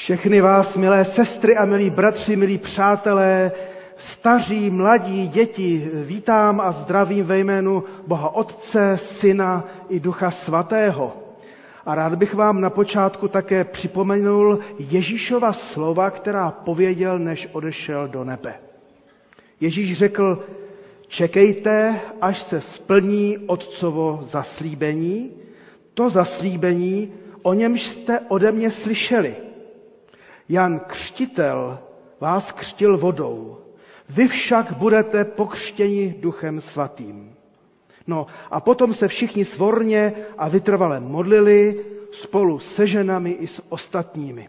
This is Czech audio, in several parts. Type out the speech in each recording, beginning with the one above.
Všechny vás, milé sestry a milí bratři, milí přátelé, staří, mladí, děti, vítám a zdravím ve jménu Boha Otce, Syna i Ducha Svatého. A rád bych vám na počátku také připomenul Ježíšova slova, která pověděl, než odešel do nebe. Ježíš řekl, čekejte, až se splní Otcovo zaslíbení, to zaslíbení, o němž jste ode mě slyšeli. Jan Křtitel vás křtil vodou, vy však budete pokřtěni duchem svatým. No a potom se všichni svorně a vytrvale modlili spolu se ženami i s ostatními.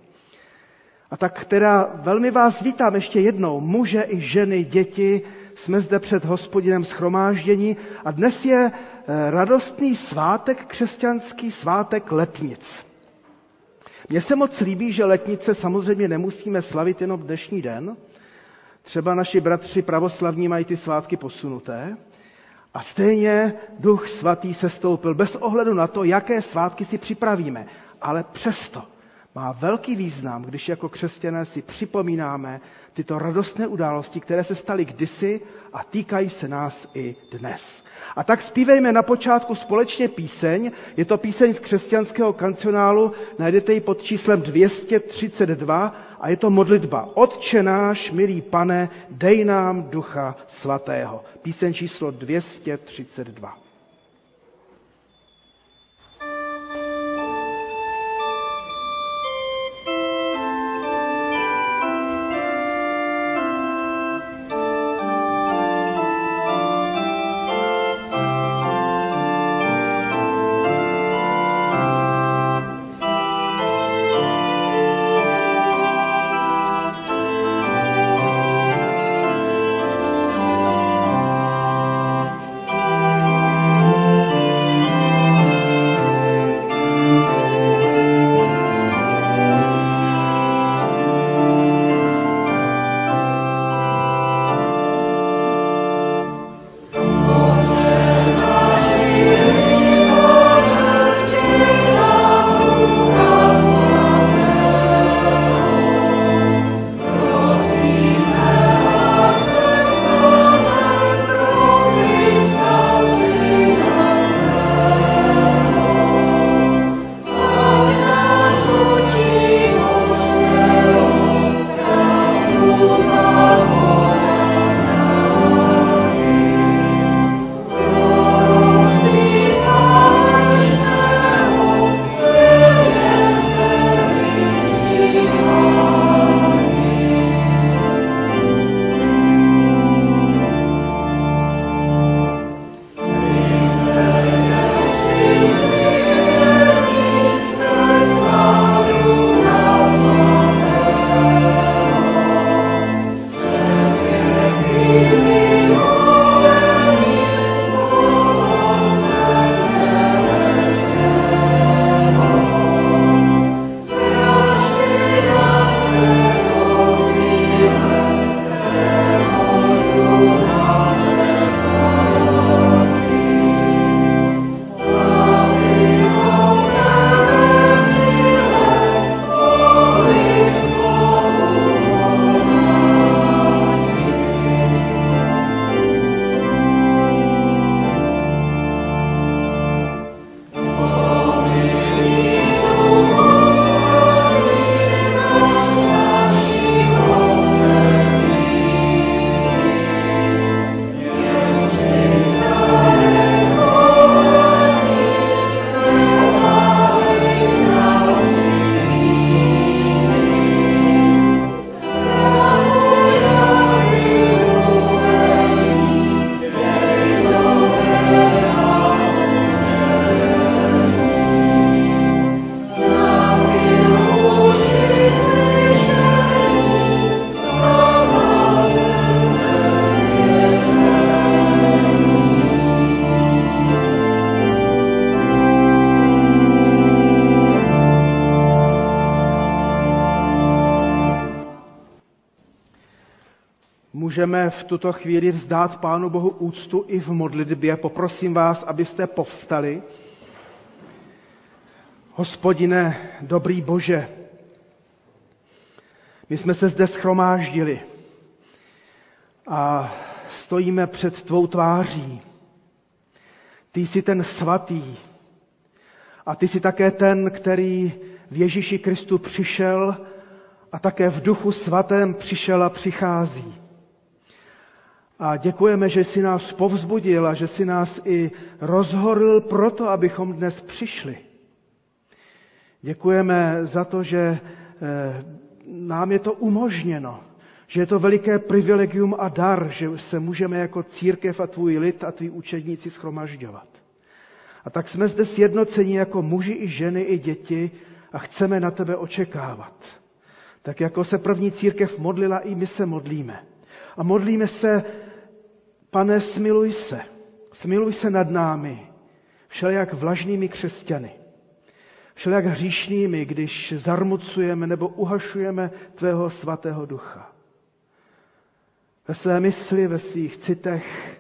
A tak teda velmi vás vítám ještě jednou, muže i ženy, děti, jsme zde před hospodinem schromáždění a dnes je eh, radostný svátek, křesťanský svátek letnic. Mně se moc líbí, že letnice samozřejmě nemusíme slavit jenom dnešní den. Třeba naši bratři pravoslavní mají ty svátky posunuté. A stejně Duch Svatý se stoupil bez ohledu na to, jaké svátky si připravíme. Ale přesto má velký význam, když jako křesťané si připomínáme tyto radostné události, které se staly kdysi a týkají se nás i dnes. A tak zpívejme na počátku společně píseň. Je to píseň z křesťanského kancionálu, najdete ji pod číslem 232 a je to modlitba. Otče náš, milý pane, dej nám ducha svatého. Píseň číslo 232. můžeme v tuto chvíli vzdát Pánu Bohu úctu i v modlitbě. Poprosím vás, abyste povstali. Hospodine, dobrý Bože, My jsme se zde schromáždili a stojíme před tvou tváří. Ty jsi ten svatý a ty jsi také ten, který v Ježíši Kristu přišel a také v duchu svatém přišel a přichází. A děkujeme, že jsi nás povzbudil a že jsi nás i rozhorl proto, abychom dnes přišli. Děkujeme za to, že eh, nám je to umožněno, že je to veliké privilegium a dar, že se můžeme jako církev a tvůj lid a tví učedníci schromažďovat. A tak jsme zde sjednoceni jako muži i ženy i děti a chceme na tebe očekávat. Tak jako se první církev modlila, i my se modlíme. A modlíme se, pane, smiluj se. Smiluj se nad námi, všelijak vlažnými křesťany. Všelijak hříšnými, když zarmucujeme nebo uhašujeme tvého svatého ducha. Ve své mysli, ve svých citech,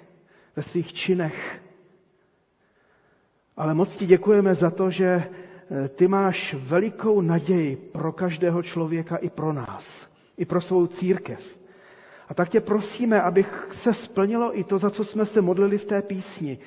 ve svých činech. Ale moc ti děkujeme za to, že eh, ty máš velikou naději pro každého člověka i pro nás, i pro svou církev. A tak tě prosíme, abych se splnilo i to, za co jsme se modlili v té písni.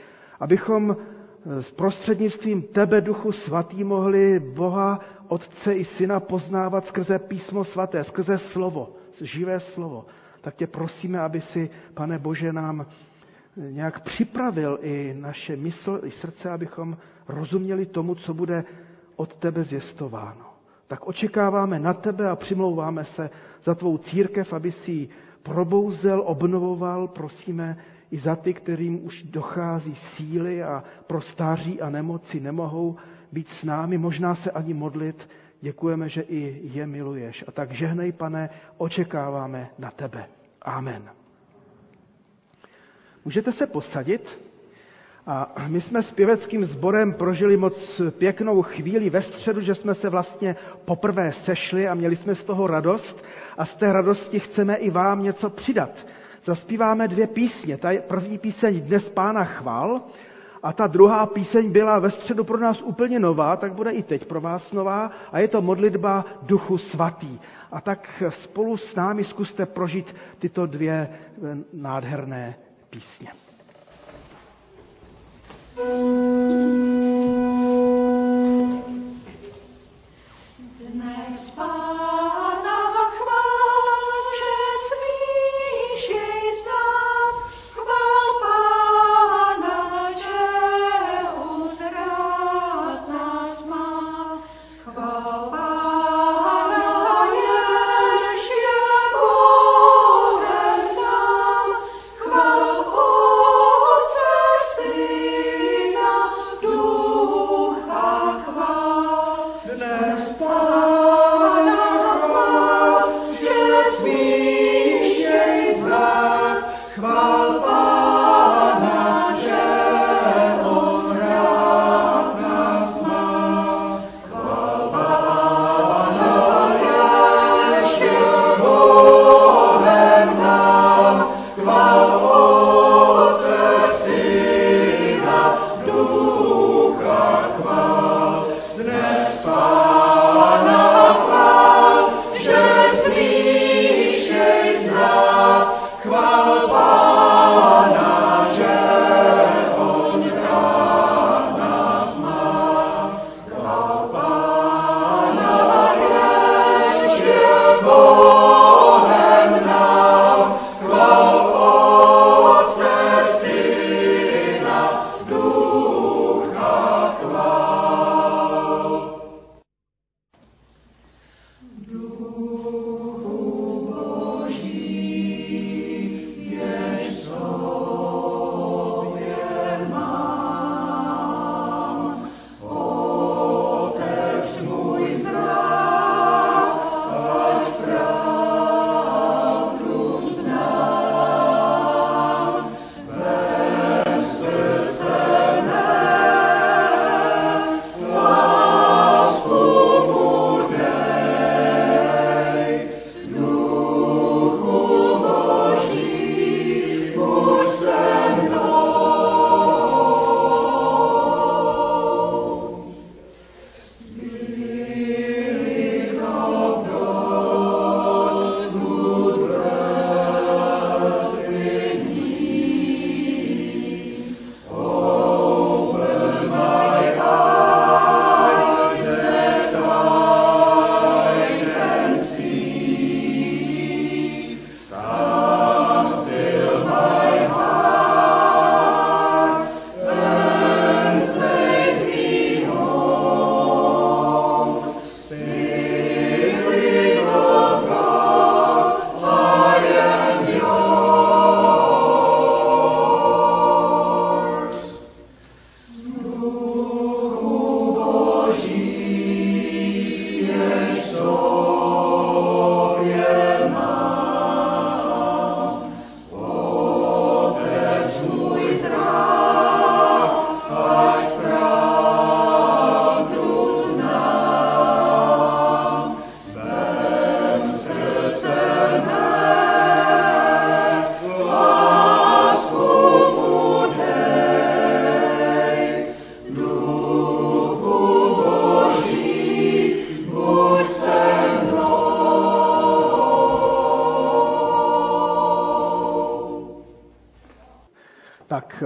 Abychom eh, s prostřednictvím tebe, Duchu Svatý, mohli Boha, Otce i Syna poznávat skrze písmo svaté, skrze slovo, živé slovo. Tak tě prosíme, aby si, pane Bože, nám eh, nějak připravil i naše mysl, i srdce, abychom rozuměli tomu, co bude od tebe zvěstováno. Tak očekáváme na tebe a přimlouváme se za tvou církev, aby si ji probouzel, obnovoval, prosíme i za ty, kterým už dochází síly a pro stáří a nemoci nemohou být s námi, možná se ani modlit. Děkujeme, že i je miluješ. A tak žehnej, pane, očekáváme na tebe. Amen. Můžete se posadit? A my jsme s pěveckým sborem prožili moc pěknou chvíli ve středu, že jsme se vlastně poprvé sešli a měli jsme z toho radost a z té radosti chceme i vám něco přidat. Zaspíváme dvě písně. Ta první píseň Dnes Pána chval a ta druhá píseň byla ve středu pro nás úplně nová, tak bude i teď pro vás nová a je to modlitba Duchu Svatý. A tak spolu s námi zkuste prožít tyto dvě nádherné písně.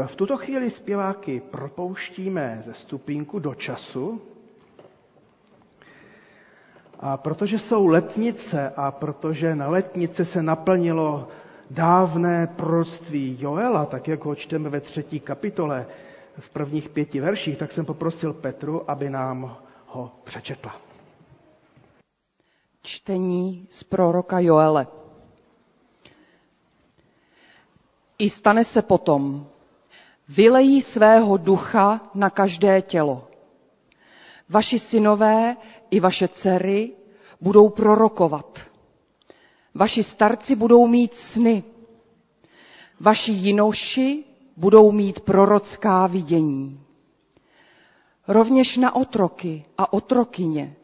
V tuto chvíli zpěváky propouštíme ze stupínku do času. A protože jsou letnice a protože na letnice se naplnilo dávné proroctví Joela, tak jak ho čteme ve třetí kapitole v prvních pěti verších, tak jsem poprosil Petru, aby nám ho přečetla. Čtení z proroka Joele. I stane se potom, vylejí svého ducha na každé tělo. Vaši synové i vaše dcery budou prorokovat. Vaši starci budou mít sny. Vaši jinoši budou mít prorocká vidění. Rovněž na otroky a otrokyně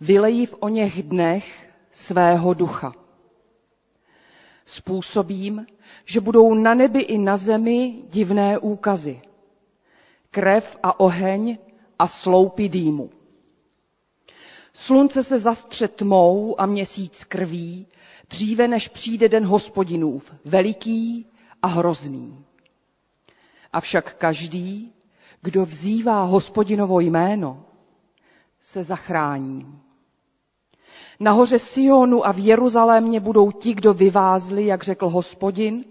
vylejí v o něch dnech svého ducha. Způsobím, že budou na nebi i na zemi divné úkazy. Krev a oheň a sloupy dýmu. Slunce se zastře tmou a měsíc krví, dříve než přijde den hospodinův, veliký a hrozný. Avšak každý, kdo vzývá hospodinovo jméno, se zachrání. Nahoře Sionu a v Jeruzalémě budou ti, kdo vyvázli, jak řekl hospodin,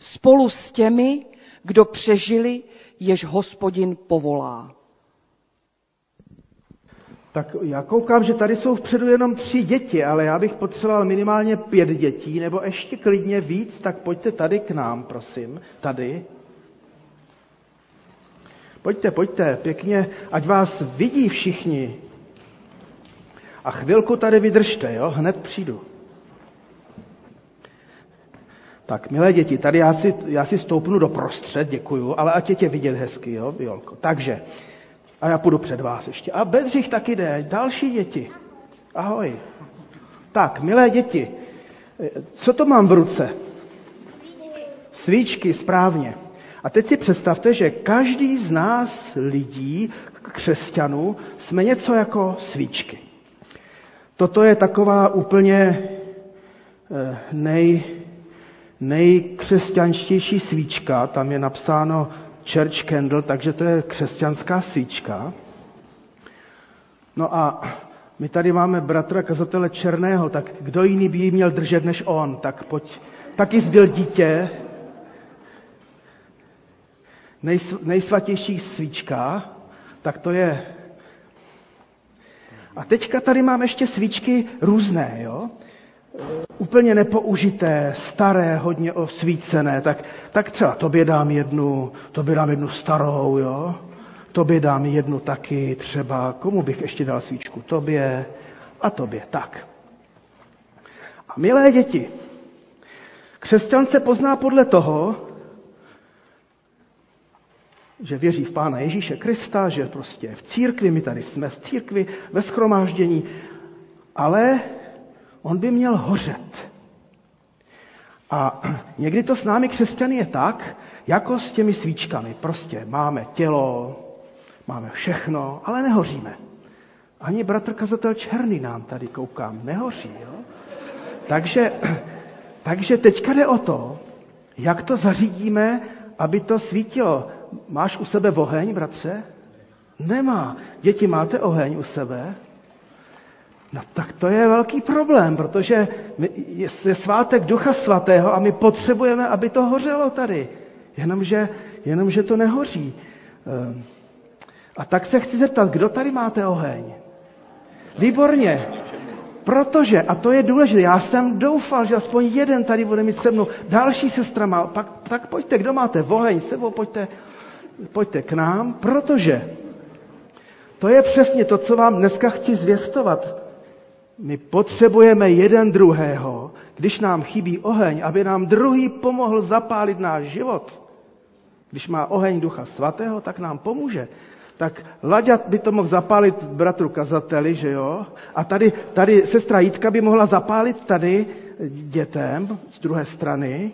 spolu s těmi, kdo přežili, jež hospodin povolá. Tak já koukám, že tady jsou vpředu jenom tři děti, ale já bych potřeboval minimálně pět dětí, nebo ještě klidně víc, tak pojďte tady k nám, prosím. Tady. Pojďte, pojďte, pěkně, ať vás vidí všichni. A chvilku tady vydržte, jo, hned přijdu. Tak, milé děti, tady já si, já si stoupnu do prostřed, děkuju, ale ať je tě vidět hezky, jo, Violko. Takže, a já půjdu před vás ještě. A Bedřich taky jde, další děti. Ahoj. Tak, milé děti, co to mám v ruce? Svíčky, správně. A teď si představte, že každý z nás lidí, křesťanů, jsme něco jako svíčky. Toto je taková úplně eh, nej, nejkřesťanštější svíčka, tam je napsáno church candle, takže to je křesťanská svíčka. No a my tady máme bratra kazatele Černého, tak kdo jiný by ji měl držet než on? Tak pojď, taky zbyl dítě, nejsvatější svíčka, tak to je. A teďka tady mám ještě svíčky různé, jo? úplně nepoužité, staré, hodně osvícené, tak, tak třeba tobě dám jednu, tobě dám jednu starou, jo? Tobě dám jednu taky, třeba, komu bych ještě dal svíčku? Tobě a tobě, tak. A milé děti, křesťan se pozná podle toho, že věří v Pána Ježíše Krista, že prostě v církvi, my tady jsme v církvi, ve schromáždění, ale on by měl hořet. A někdy to s námi křesťany je tak, jako s těmi svíčkami. Prostě máme tělo, máme všechno, ale nehoříme. Ani bratr kazatel Černý nám tady koukám, nehoří. Jo? Takže, takže teďka jde o to, jak to zařídíme, aby to svítilo. Máš u sebe oheň, bratře? Nemá. Děti, máte oheň u sebe? No tak to je velký problém, protože je svátek Ducha Svatého a my potřebujeme, aby to hořelo tady. Jenomže, jenomže to nehoří. Ehm, a tak se chci zeptat, kdo tady máte oheň? Výborně. Protože, a to je důležité, já jsem doufal, že aspoň jeden tady bude mít se mnou, další sestra má, pak, tak pojďte, kdo máte oheň sebou, pojďte, pojďte k nám, protože to je přesně to, co vám dneska chci zvěstovat. My potřebujeme jeden druhého, když nám chybí oheň, aby nám druhý pomohl zapálit náš život. Když má oheň Ducha Svatého, tak nám pomůže. Tak Laďa by to mohl zapálit bratru kazateli, že jo? A tady, tady sestra Jitka by mohla zapálit tady dětem z druhé strany.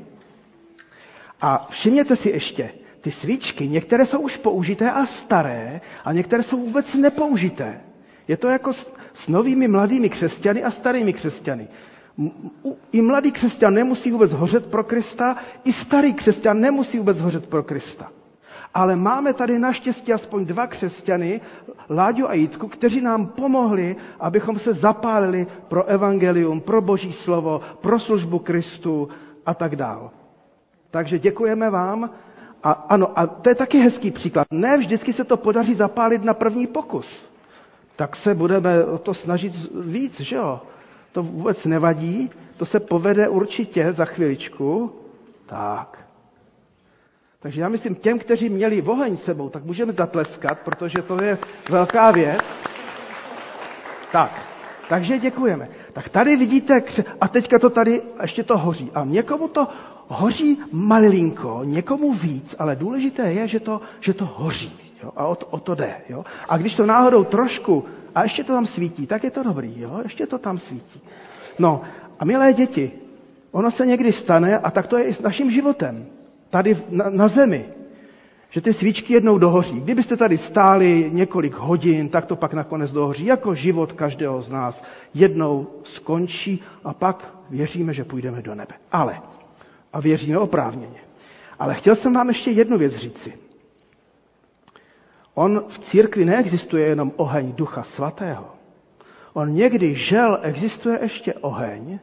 A všimněte si ještě, ty svíčky, některé jsou už použité a staré, a některé jsou vůbec nepoužité. Je to jako s, s novými mladými křesťany a starými křesťany. I mladý křesťan nemusí vůbec hořet pro Krista, i starý křesťan nemusí vůbec hořet pro Krista. Ale máme tady naštěstí aspoň dva křesťany, Láďu a Jitku, kteří nám pomohli, abychom se zapálili pro evangelium, pro boží slovo, pro službu Kristu a tak dál. Takže děkujeme vám. A ano, a to je taky hezký příklad. Ne vždycky se to podaří zapálit na první pokus. Tak se budeme o to snažit víc, že jo? To vůbec nevadí, to se povede určitě za chviličku. Tak. Takže já myslím, těm, kteří měli oheň sebou, tak můžeme zatleskat, protože to je velká věc. Tak, takže děkujeme. Tak tady vidíte, a teďka to tady, ještě to hoří. A někomu to hoří malinko, někomu víc, ale důležité je, že to, že to hoří. Jo? A o to, o to jde. Jo? A když to náhodou trošku, a ještě to tam svítí, tak je to dobrý. Jo? Ještě to tam svítí. No a milé děti, ono se někdy stane, a tak to je i s naším životem. Tady na, na zemi. Že ty svíčky jednou dohoří. Kdybyste tady stáli několik hodin, tak to pak nakonec dohoří. Jako život každého z nás jednou skončí a pak věříme, že půjdeme do nebe. Ale, a věříme oprávněně. Ale chtěl jsem vám ještě jednu věc říci. On v církvi neexistuje jenom oheň Ducha Svatého. On někdy žel existuje ještě oheň,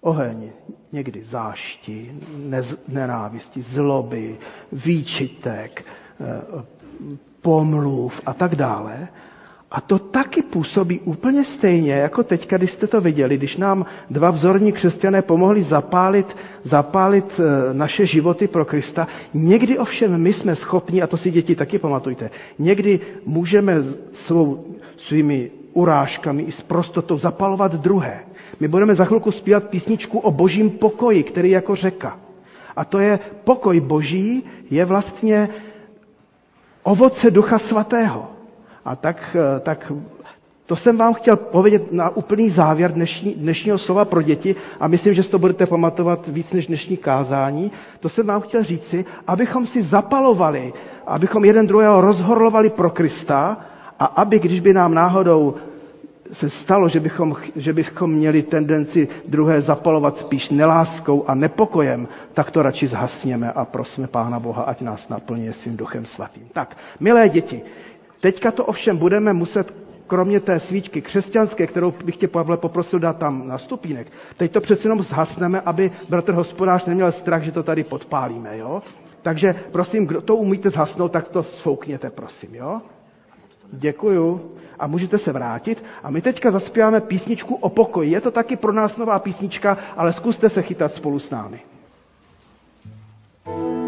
oheň někdy zášti, nez, nenávisti, zloby, výčitek, eh, pomluv a tak dále. A to taky působí úplně stejně, jako teď, když jste to viděli, když nám dva vzorní křesťané pomohli zapálit, zapálit eh, naše životy pro Krista. Někdy ovšem my jsme schopni, a to si děti taky pamatujte, někdy můžeme svou, svými urážkami i s prostotou zapalovat druhé. My budeme za chvilku zpívat písničku o božím pokoji, který je jako řeka. A to je pokoj boží, je vlastně ovoce ducha svatého. A tak, tak to jsem vám chtěl povědět na úplný závěr dnešní, dnešního slova pro děti a myslím, že si to budete pamatovat víc než dnešní kázání. To jsem vám chtěl říci, abychom si zapalovali, abychom jeden druhého rozhorlovali pro Krista a aby, když by nám náhodou se stalo, že bychom, že bychom měli tendenci druhé zapalovat spíš neláskou a nepokojem, tak to radši zhasněme a prosme Pána Boha, ať nás naplní svým duchem svatým. Tak, milé děti, teďka to ovšem budeme muset kromě té svíčky křesťanské, kterou bych tě, Pavle, poprosil dát tam na stupínek, teď to přece jenom zhasneme, aby bratr hospodář neměl strach, že to tady podpálíme, jo? Takže prosím, kdo to umíte zhasnout, tak to svoukněte, prosím, jo? Děkuju. A můžete se vrátit. A my teďka zaspíváme písničku o pokoji. Je to taky pro nás nová písnička, ale zkuste se chytat spolu s námi. ještě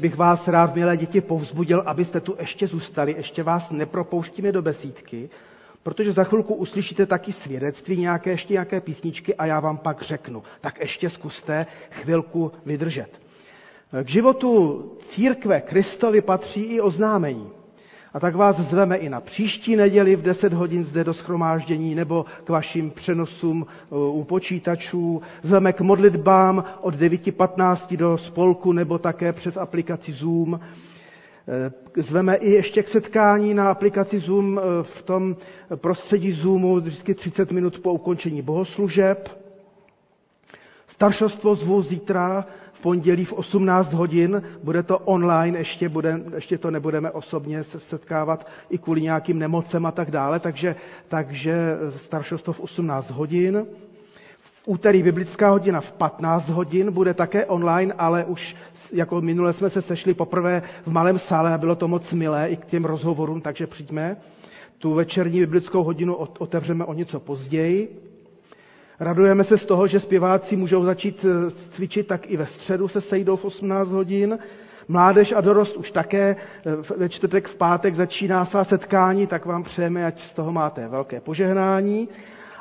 bych vás rád, milé děti, povzbudil, abyste tu ještě zůstali, ještě vás nepropouštíme do besídky, protože za chvilku uslyšíte taky svědectví, nějaké, ještě nějaké písničky a já vám pak řeknu. Tak ještě zkuste chvilku vydržet. K životu církve Kristovi patří i oznámení. A tak vás zveme i na příští neděli v 10 hodin zde do schromáždění nebo k vašim přenosům uh, u počítačů. Zveme k modlitbám od 9.15 do spolku nebo také přes aplikaci Zoom. Eh, zveme i ještě k setkání na aplikaci Zoom eh, v tom prostředí Zoomu vždycky 30 minut po ukončení bohoslužeb. Staršostvo zvu zítra pondělí v 18 hodin, bude to online, ještě, bude, ještě to nebudeme osobně se setkávat i kvůli nějakým nemocem a tak dále, takže, takže staršostvo v 18 hodin. V úterý biblická hodina v 15 hodin bude také online, ale už jako minule jsme se sešli poprvé v malém sále a bylo to moc milé i k těm rozhovorům, takže přijďme. Tu večerní biblickou hodinu otevřeme o něco později. Radujeme se z toho, že zpěváci můžou začít eh, cvičit, tak i ve středu se sejdou v 18 hodin. Mládež a dorost už také eh, ve čtvrtek, v pátek začíná svá setkání, tak vám přejeme, ať z toho máte velké požehnání.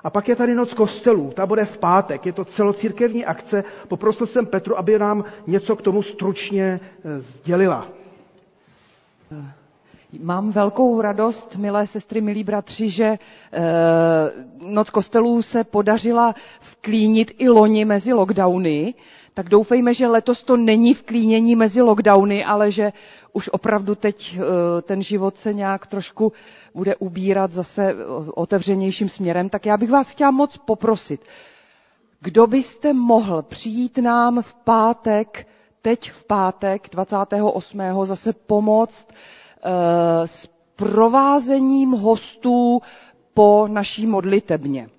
A pak je tady noc kostelů, ta bude v pátek, je to celocírkevní akce. Poprosil jsem Petru, aby nám něco k tomu stručně eh, sdělila. Mám velkou radost, milé sestry, milí bratři, že e, Noc kostelů se podařila vklínit i loni mezi lockdowny, tak doufejme, že letos to není vklínění mezi lockdowny, ale že už opravdu teď e, ten život se nějak trošku bude ubírat zase otevřenějším směrem. Tak já bych vás chtěla moc poprosit, kdo byste mohl přijít nám v pátek, teď v pátek 28. zase pomoct Eh, s provázením hostů po naší modlitebně.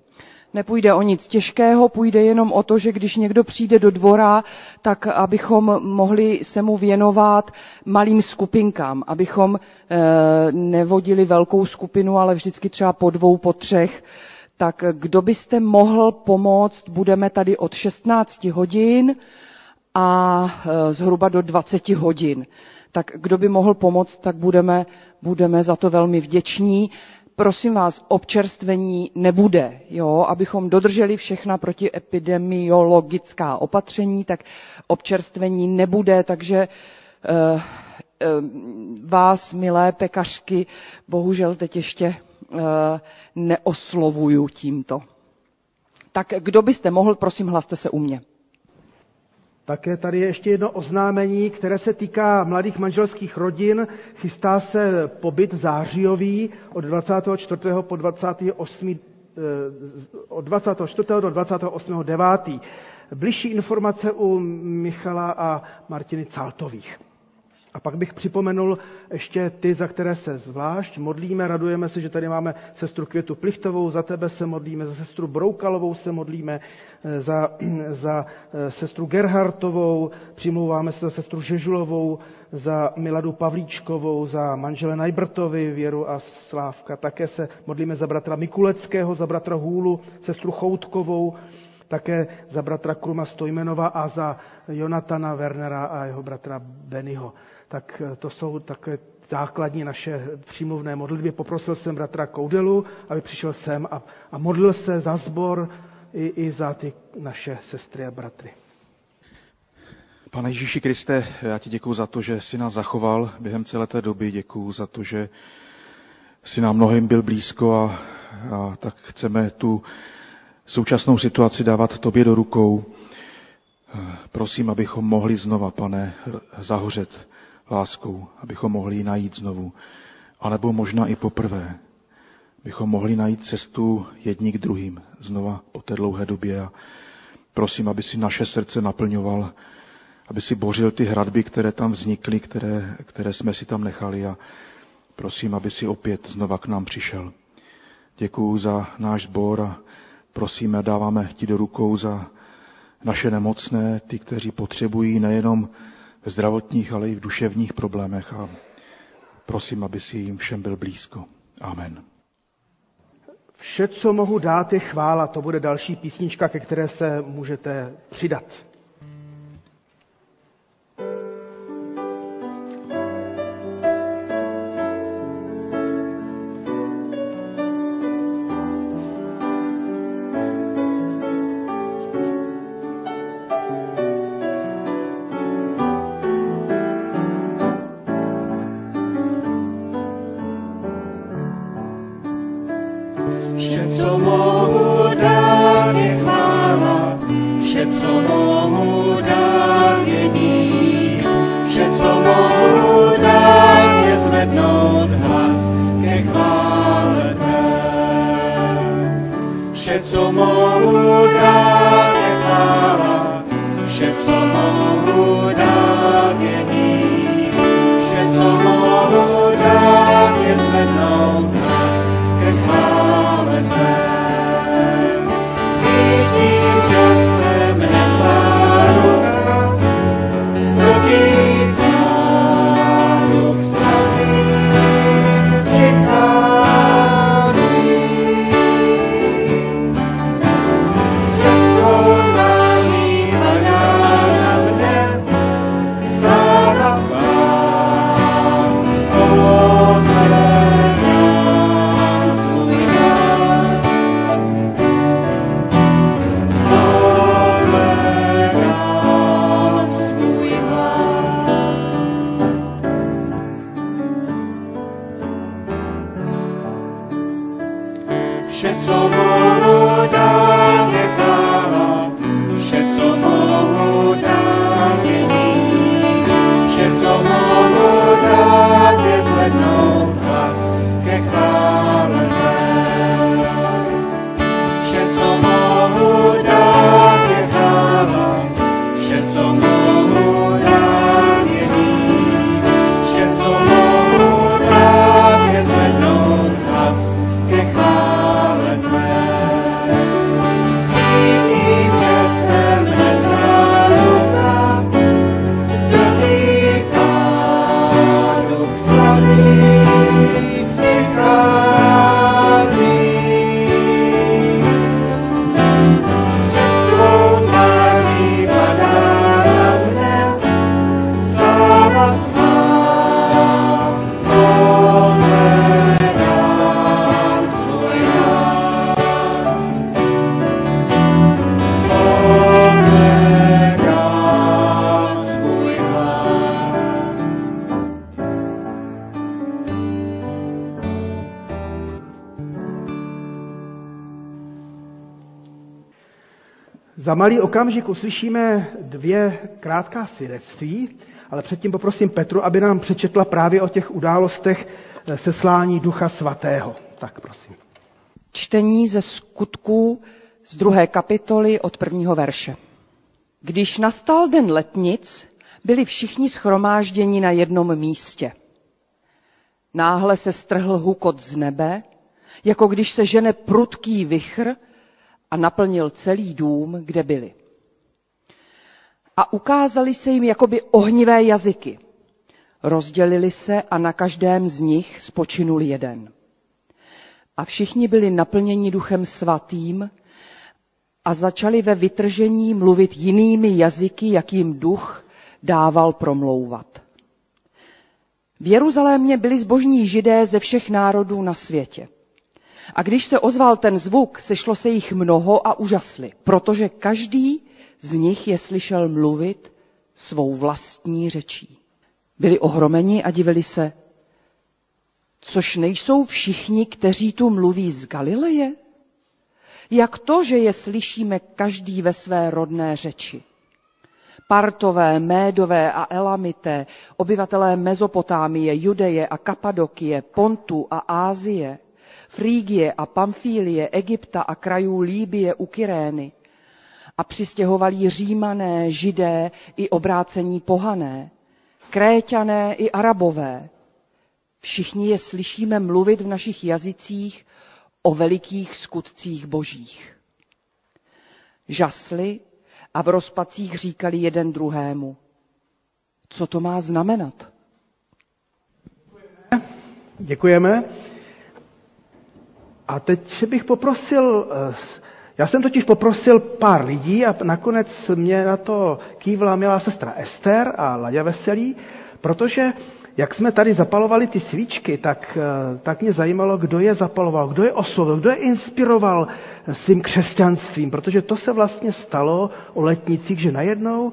Nepůjde o nic těžkého, půjde jenom o to, že když někdo přijde do dvora, tak abychom mohli se mu věnovat malým skupinkám, abychom e, nevodili velkou skupinu, ale vždycky třeba po dvou, po třech. Tak kdo byste mohl pomoct, budeme tady od 16 hodin a e, zhruba do 20 hodin tak kdo by mohl pomoct, tak budeme, budeme za to velmi vděční. Prosím vás, občerstvení nebude, jo? abychom dodrželi všechna protiepidemiologická opatření, tak občerstvení nebude, takže eh, eh, vás, milé pekařky, bohužel teď ještě eh, neoslovuju tímto. Tak kdo byste mohl, prosím, hlaste se u mě. Také tady je ještě jedno oznámení, které se týká mladých manželských rodin. Chystá se pobyt zářijový od 24. po 28. Eh, od 24. do 28. 9. Bližší informace u Michala a Martiny Caltových. A pak bych připomenul ještě ty, za které se zvlášť modlíme. Radujeme se, že tady máme sestru Květu Plichtovou, za tebe se modlíme, za sestru Broukalovou se modlíme, za, za eh, sestru Gerhartovou, přimlouváme se za sestru Žežulovou, za Miladu Pavlíčkovou, za manžele Najbrtovi, Věru a Slávka. Také se modlíme za bratra Mikuleckého, za bratra Hůlu, sestru Choutkovou, také za bratra Kruma Stojmenova a za Jonatana Wernera a jeho bratra Bennyho tak eh, to jsou také základní naše přímluvné modlitby. Poprosil jsem bratra Koudelu, aby přišel sem a, a modlil se za sbor i, i za ty naše sestry a bratry. Pane Ježíši Kriste, já ti děkuji za to, že jsi nás zachoval během celé té doby. Děkuji za to, že jsi nám mnohým byl blízko a, a tak chceme tu současnou situaci dávat tobě do rukou. Prosím, abychom mohli znova, pane, zahořet láskou, abychom mohli ji najít znovu. A nebo možná i poprvé, bychom mohli najít cestu jedni k druhým znova po té dlouhé době. A prosím, aby si naše srdce naplňoval, aby si bořil ty hradby, které tam vznikly, které, které jsme si tam nechali a prosím, aby si opět znova k nám přišel. Děkuju za náš sbor a prosíme, dáváme ti do rukou za naše nemocné, ty, kteří potřebují nejenom zdravotních, ale i v duševních problémech a prosím, aby si jim všem byl blízko. Amen. Vše, co mohu dát, je chvála. To bude další písnička, ke které se můžete přidat. Malý okamžik uslyšíme dvě krátká svědectví, ale předtím poprosím Petru, aby nám přečetla právě o těch událostech eh, seslání Ducha Svatého. Tak prosím. Čtení ze skutků z druhé kapitoly od prvního verše. Když nastal den letnic, byli všichni schromážděni na jednom místě. Náhle se strhl hukot z nebe, jako když se žene prudký vichr a naplnil celý dům, kde byli. A ukázali se jim jakoby ohnivé jazyky. Rozdělili se a na každém z nich spočinul jeden. A všichni byli naplněni duchem svatým a začali ve vytržení mluvit jinými jazyky, jak jim duch dával promlouvat. V Jeruzalémě byli zbožní židé ze všech národů na světě. A když se ozval ten zvuk, sešlo se jich mnoho a užasli, protože každý z nich je slyšel mluvit svou vlastní řečí. Byli ohromeni a divili se, což nejsou všichni, kteří tu mluví z Galileje? Jak to, že je slyšíme každý ve své rodné řeči? Partové, Médové a Elamité, obyvatelé Mezopotámie, Judeje a Kapadokie, Pontu a Ázie, Frígie a Pamfílie, Egypta a krajů Líbie u Kyrény a přistěhovalí římané, židé i obrácení pohané, kréťané i arabové. Všichni je slyšíme mluvit v našich jazycích o velikých skutcích božích. Žasli a v rozpacích říkali jeden druhému, co to má znamenat. Děkujeme. A teď bych poprosil, eh, já jsem totiž poprosil pár lidí a nakonec mě na to kývla milá sestra Ester a Laďa Veselý, protože jak jsme tady zapalovali ty svíčky, tak, eh, tak mě zajímalo, kdo je zapaloval, kdo je oslovil, kdo je inspiroval svým křesťanstvím, protože to se vlastně stalo o letnicích, že najednou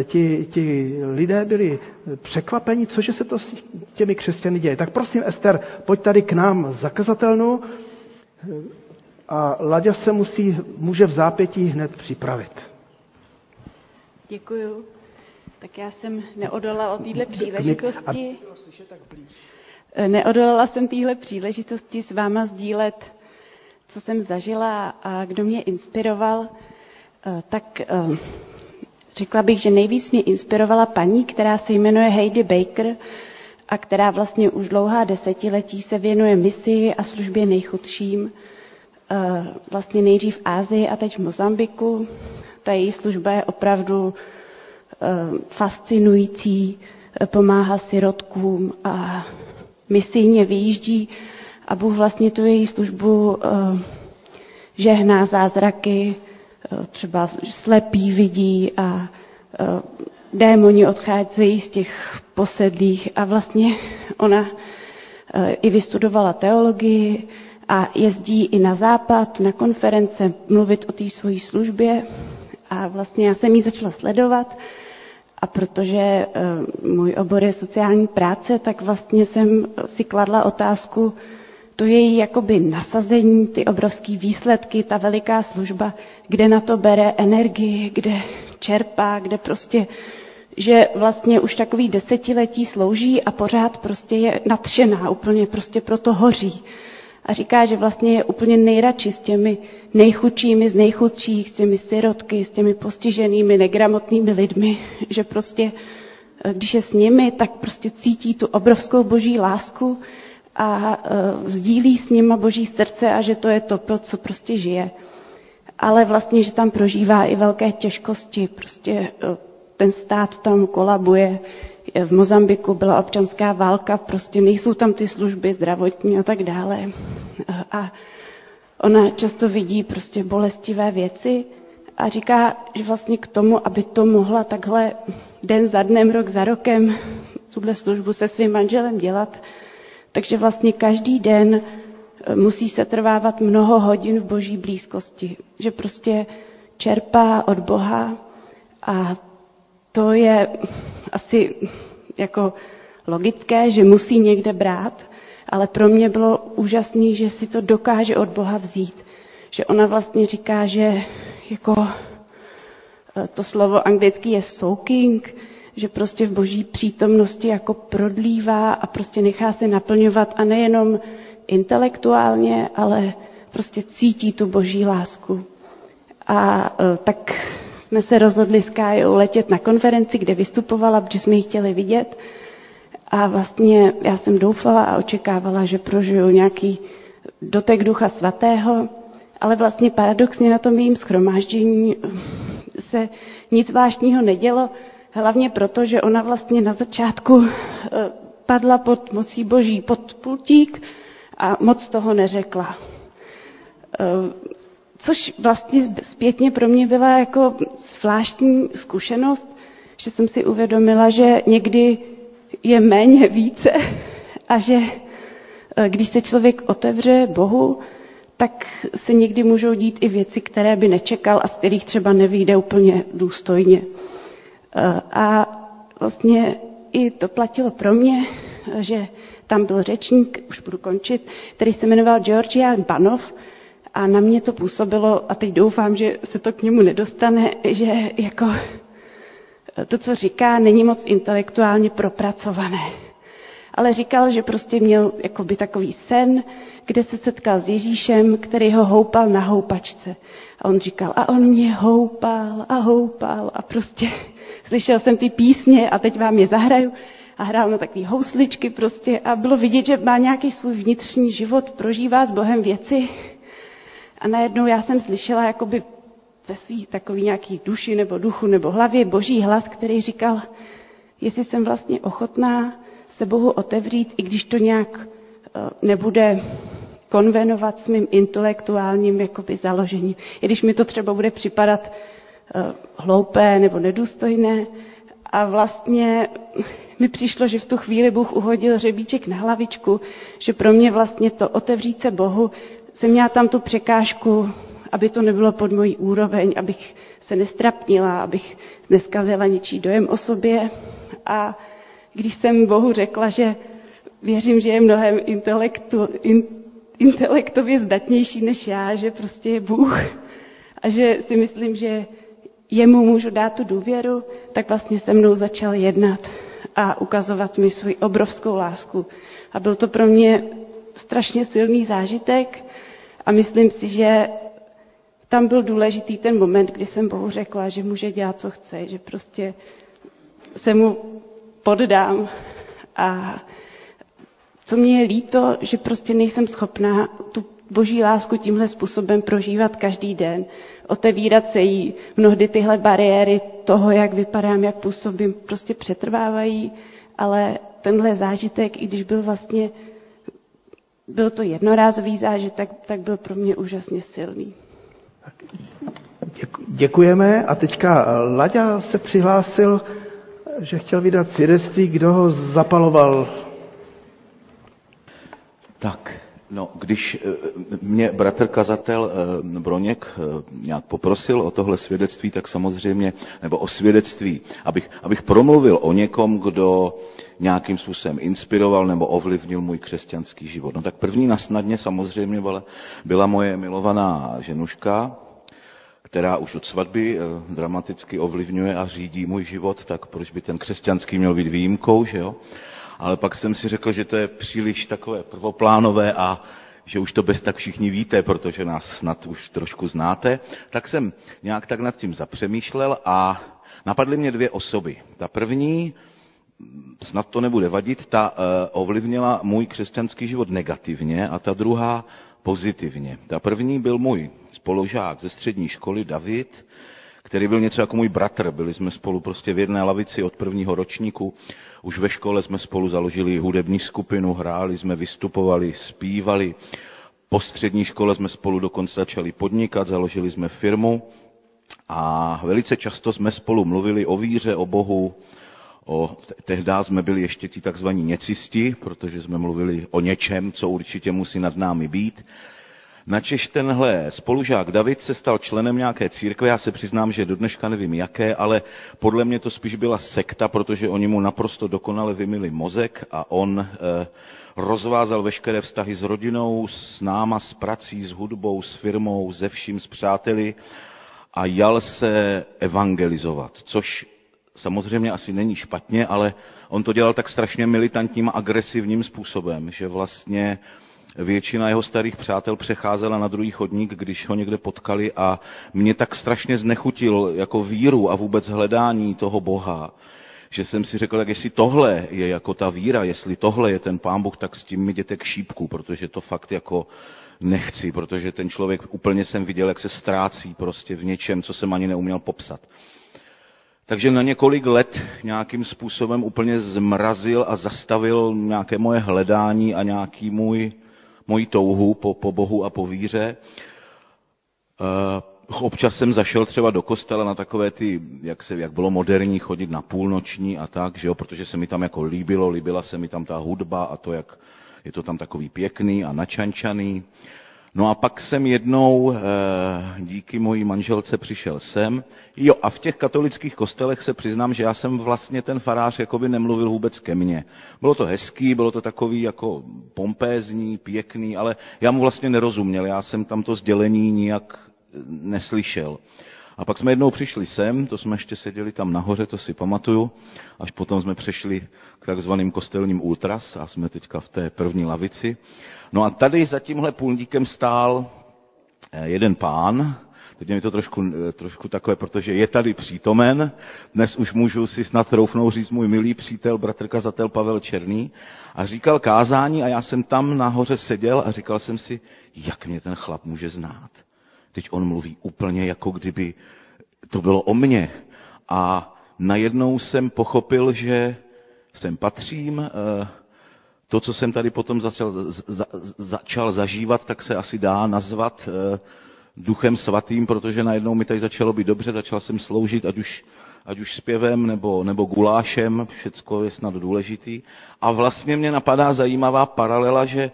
eh, ti, ti lidé byli překvapeni, cože se to s těmi křesťany děje. Tak prosím, Ester, pojď tady k nám zakazatelnu a Laďa se musí, může v zápětí hned připravit. Děkuju. Tak já jsem neodolala téhle příležitosti. Neodolala jsem téhle příležitosti s váma sdílet, co jsem zažila a kdo mě inspiroval. Eh, tak eh, řekla bych, že nejvíc mě inspirovala paní, která se jmenuje Heidi Baker a která vlastně už dlouhá desetiletí se věnuje misi a službě nejchudším. Eh, vlastně nejdřív v Ázii a teď v Mozambiku. Ta její služba je opravdu Eh, fascinující, eh, pomáhá sirotkům a misijně vyjíždí a Bůh vlastně tu její službu eh, žehná zázraky, třeba slepí vidí a démoni odcházejí z těch posedlých a vlastně ona i vystudovala teologii a jezdí i na západ, na konference, mluvit o té svojí službě. A vlastně já jsem ji začala sledovat a protože eh, můj obor je sociální práce, tak vlastně jsem si kladla otázku, to její jakoby nasazení, ty obrovské výsledky, ta veliká služba, kde na to bere energii, kde čerpá, kde prostě, že vlastně už takový desetiletí slouží a pořád prostě je nadšená, úplně prostě proto hoří a říká, že vlastně je úplně nejradši s těmi nejchudšími z nejchudších, s těmi sirotky, s těmi postiženými, negramotnými lidmi, že prostě, eh, když je s nimi, tak prostě cítí tu obrovskou boží lásku a uh, sdílí s nima boží srdce a že to je to, pro co prostě žije. Ale vlastně, že tam prožívá i velké těžkosti, prostě uh, ten stát tam kolabuje, v Mozambiku byla občanská válka, prostě nejsou tam ty služby zdravotní a tak dále. A ona často vidí prostě bolestivé věci a říká, že vlastně k tomu, aby to mohla takhle den za dnem, rok za rokem tuhle službu se svým manželem dělat, takže vlastně každý den musí se trvávat mnoho hodin v boží blízkosti. Že prostě čerpá od Boha a to je asi jako logické, že musí někde brát, ale pro mě bylo úžasné, že si to dokáže od Boha vzít. Že ona vlastně říká, že jako Eh, to slovo anglicky je soaking, že prostě v boží přítomnosti jako prodlívá a prostě nechá se naplňovat a nejenom intelektuálně, ale prostě cítí tu boží lásku. A eh, tak jsme se rozhodli s Kájou letět na konferenci, kde vystupovala, protože jsme ji chtěli vidět. A vlastně já jsem doufala a očekávala, že prožiju nějaký dotek ducha svatého, ale vlastně paradoxně na tom jejím schromáždění se nic zvláštního nedělo, hlavně proto, že ona vlastně na začátku eh, padla pod mocí boží pod pultík a moc toho neřekla. Což vlastně zpětně pro mě byla jako zvláštní zkušenost, že jsem si uvědomila, že někdy je méně více a že eh, když se člověk otevře Bohu, tak se někdy můžou dít i věci, které by nečekal a z kterých třeba nevyjde úplně důstojně. Eh, a vlastně i to platilo pro mě, že tam byl řečník, už budu končit, který se jmenoval Georgian Banov a na mě to působilo, a teď doufám, že se to k němu nedostane, že jako to, co říká, není moc intelektuálně propracované. Ale říkal, že prostě měl jakoby takový sen, kde se setkal s Ježíšem, který ho houpal na houpačce. A on říkal, a on mě houpal a houpal a prostě slyšel jsem ty písně a teď vám je zahraju a hrál na takové housličky prostě a bylo vidět, že má nějaký svůj vnitřní život, prožívá s Bohem věci. A najednou já jsem slyšela jakoby ve svý takový nějaký duši nebo duchu nebo hlavě boží hlas, který říkal, jestli jsem vlastně ochotná se Bohu otevřít, i když to nějak eh, nebude konvenovat s mým intelektuálním jakoby založením. I když mi to třeba bude připadat uh, hloupé nebo nedůstojné. A vlastně mi přišlo, že v tu chvíli Bůh uhodil řebíček na hlavičku, že pro mě vlastně to otevřít se Bohu, jsem měla tam tu překážku, aby to nebylo pod mojí úroveň, abych se nestrapnila, abych neskazila ničí dojem o sobě. A když jsem Bohu řekla, že věřím, že je mnohem intelektu, in, intelektově zdatnější než já, že prostě je Bůh a že si myslím, že jemu můžu dát tu důvěru, tak vlastně se mnou začal jednat a ukazovat mi svou obrovskou lásku. A byl to pro mě strašně silný zážitek a myslím si, že tam byl důležitý ten moment, kdy jsem Bohu řekla, že může dělat, co chce, že prostě se mu poddám a co mě je líto, že prostě nejsem schopná tu boží lásku tímhle způsobem prožívat každý den. Otevírat se jí. Mnohdy tyhle bariéry toho, jak vypadám, jak působím, prostě přetrvávají, ale tenhle zážitek, i když byl vlastně, byl to jednorázový zážitek, tak byl pro mě úžasně silný. Děkujeme a teďka Laďa se přihlásil, že chtěl vydat svědectví, kdo ho zapaloval tak, no, když eh, mě bratr kazatel eh, Broněk eh, nějak poprosil o tohle svědectví, tak samozřejmě, nebo o svědectví, abych, abych promluvil o někom, kdo nějakým způsobem inspiroval nebo ovlivnil můj křesťanský život. No tak první nasnadně samozřejmě byla, byla moje milovaná ženuška, která už od svatby dramaticky ovlivňuje a řídí můj život, tak proč by ten křesťanský měl být výjimkou, že jo? ale pak jsem si řekl, že to je příliš takové prvoplánové a že už to bez tak všichni víte, protože nás snad už trošku znáte, tak jsem nějak tak nad tím zapřemýšlel a napadly mě dvě osoby. Ta první, snad to nebude vadit, ta uh, ovlivnila můj křesťanský život negativně a ta druhá pozitivně. Ta první byl můj spolužák ze střední školy, David, který byl něco jako můj bratr. Byli jsme spolu prostě v jedné lavici od prvního ročníku. Už ve škole jsme spolu založili hudební skupinu, hráli jsme, vystupovali, zpívali. Po střední škole jsme spolu dokonce začali podnikat, založili jsme firmu a velice často jsme spolu mluvili o víře, o Bohu, O, tehdy jsme byli ještě ti takzvaní něcisti, protože jsme mluvili o něčem, co určitě musí nad námi být. Načež tenhle spolužák David se stal členem nějaké církve, já se přiznám, že do dneška nevím jaké, ale podle mě to spíš byla sekta, protože oni mu naprosto dokonale vymili mozek a on eh, rozvázal veškeré vztahy s rodinou, s náma, s prací, s hudbou, s firmou, se vším, s přáteli a jal se evangelizovat, což samozřejmě asi není špatně, ale on to dělal tak strašně militantním a agresivním způsobem, že vlastně většina jeho starých přátel přecházela na druhý chodník, když ho někde potkali a mě tak strašně znechutil jako víru a vůbec hledání toho Boha, že jsem si řekl, tak jestli tohle je jako ta víra, jestli tohle je ten pán Bůh, tak s tím mi jděte k šípku, protože to fakt jako nechci, protože ten člověk úplně jsem viděl, jak se ztrácí prostě v něčem, co jsem ani neuměl popsat. Takže na několik let nějakým způsobem úplně zmrazil a zastavil nějaké moje hledání a nějaký můj, můj touhu po, po Bohu a po víře. Uh, občas jsem zašel třeba do kostela na takové ty, jak, se, jak bylo moderní chodit na půlnoční a tak, že jo, protože se mi tam jako líbilo, líbila se mi tam ta hudba a to, jak je to tam takový pěkný a načančaný. No a pak jsem jednou eh, díky mojí manželce přišel sem. Jo, a v těch katolických kostelech se přiznám, že já jsem vlastně ten farář jakoby nemluvil vůbec ke mně. Bylo to hezký, bylo to takový jako pompézní, pěkný, ale já mu vlastně nerozuměl. Já jsem tam to sdělení nijak eh, neslyšel. A pak jsme jednou přišli sem, to jsme ještě seděli tam nahoře, to si pamatuju, až potom jsme přešli k takzvaným kostelním ultras a jsme teďka v té první lavici. No a tady za tímhle půlníkem stál eh, jeden pán, teď je mi to trošku, eh, trošku takové, protože je tady přítomen, dnes už můžu si snad troufnout říct můj milý přítel, bratr kazatel Pavel Černý, a říkal kázání a já jsem tam nahoře seděl a říkal jsem si, jak mě ten chlap může znát. Teď on mluví úplně jako kdyby to bylo o mně. A najednou jsem pochopil, že sem patřím, eh, to, co jsem tady potom začal, za, začal zažívat, tak se asi dá nazvat eh, duchem svatým, protože najednou mi tady začalo být dobře, začal jsem sloužit, ať už, ať už zpěvem nebo, nebo gulášem, všecko je snad důležitý. A vlastně mě napadá zajímavá paralela, že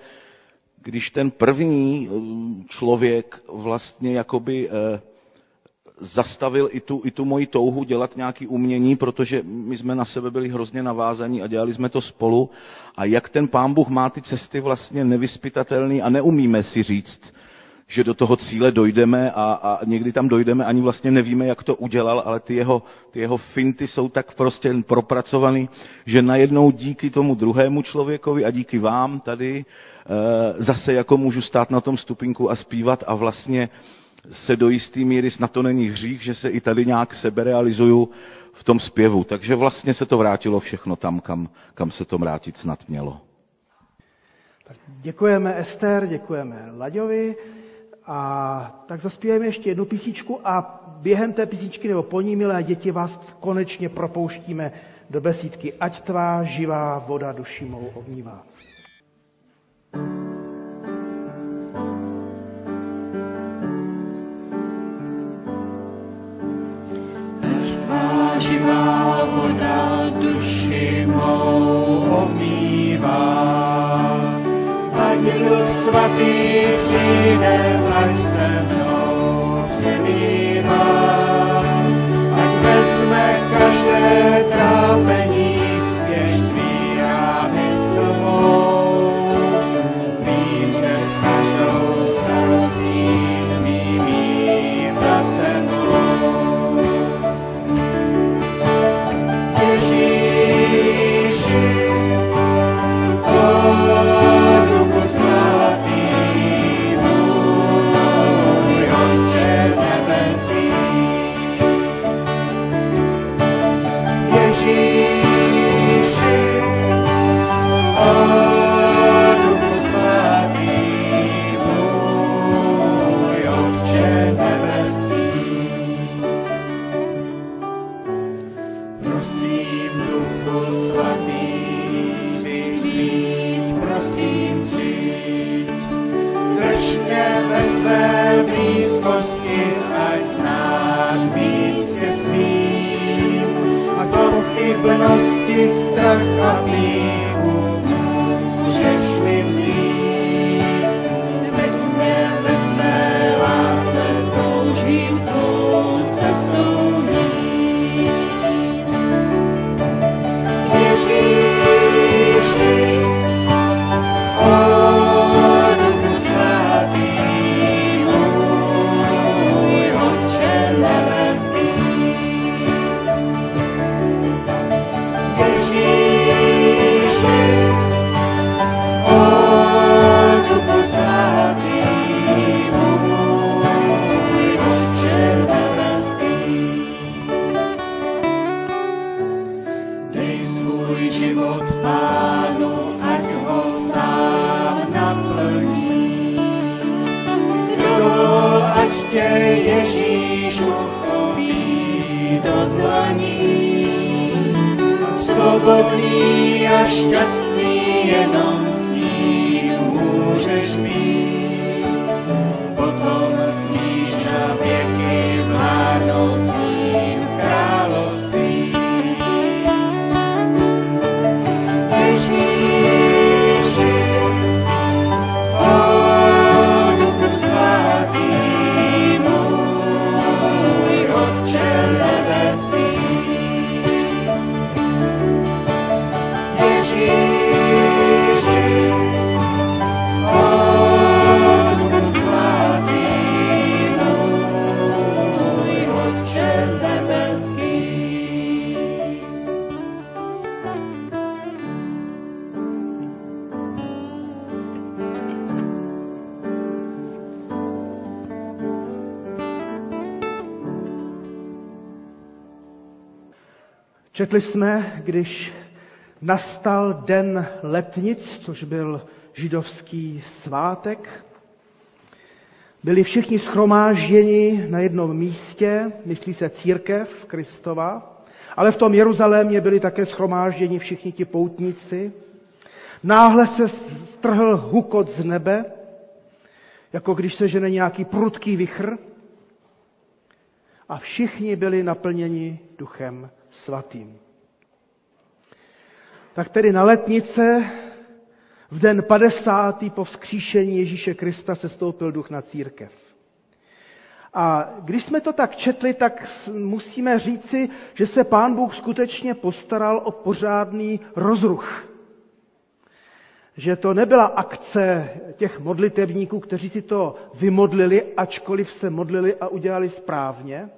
když ten první eh, člověk vlastně jakoby eh, zastavil i tu, i tu moji touhu dělat nějaký umění, protože my jsme na sebe byli hrozně navázaní a dělali jsme to spolu. A jak ten pán Bůh má ty cesty vlastně nevyspytatelný a neumíme si říct, že do toho cíle dojdeme a, a někdy tam dojdeme, ani vlastně nevíme, jak to udělal, ale ty jeho, ty jeho finty jsou tak prostě propracovaný, že najednou díky tomu druhému člověkovi a díky vám tady e, zase jako můžu stát na tom stupinku a zpívat a vlastně se do jisté míry, snad to není hřích, že se i tady nějak seberealizuju v tom zpěvu. Takže vlastně se to vrátilo všechno tam, kam, kam se to vrátit snad mělo. Tak děkujeme Ester, děkujeme Laďovi. A tak zaspíváme ještě jednu písničku a během té písničky nebo po ní, milé děti, vás konečně propouštíme do besídky. Ať tvá živá voda duši mou obmývá. Přijde, Četli jsme, když nastal den letnic, což byl židovský svátek, byli všichni schromážděni na jednom místě, myslí se církev Kristova, ale v tom Jeruzalémě byli také schromážděni všichni ti poutníci. Náhle se strhl hukot z nebe, jako když se žene nějaký prudký vichr, a všichni byli naplněni duchem svatým. Tak tedy na letnice v den 50. po vzkříšení Ježíše Krista se stoupil duch na církev. A když jsme to tak četli, tak musíme říci, že se pán Bůh skutečně postaral o pořádný rozruch. Že to nebyla akce těch modlitevníků, kteří si to vymodlili, ačkoliv se modlili a udělali správně,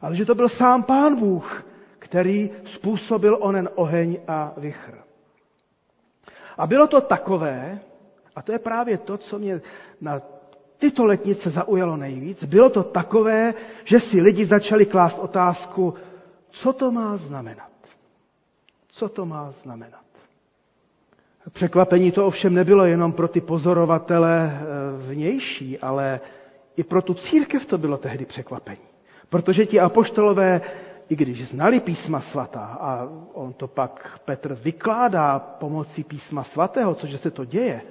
ale že to byl sám pán Bůh, který způsobil onen oheň a vichr. A bylo to takové, a to je právě to, co mě na tyto letnice zaujalo nejvíc, bylo to takové, že si lidi začali klást otázku, co to má znamenat. Co to má znamenat. Překvapení to ovšem nebylo jenom pro ty pozorovatele eh, vnější, ale i pro tu církev to bylo tehdy překvapení. Protože ti apoštolové, i když znali písma svatá, a on to pak Petr vykládá pomocí písma svatého, cože se to děje,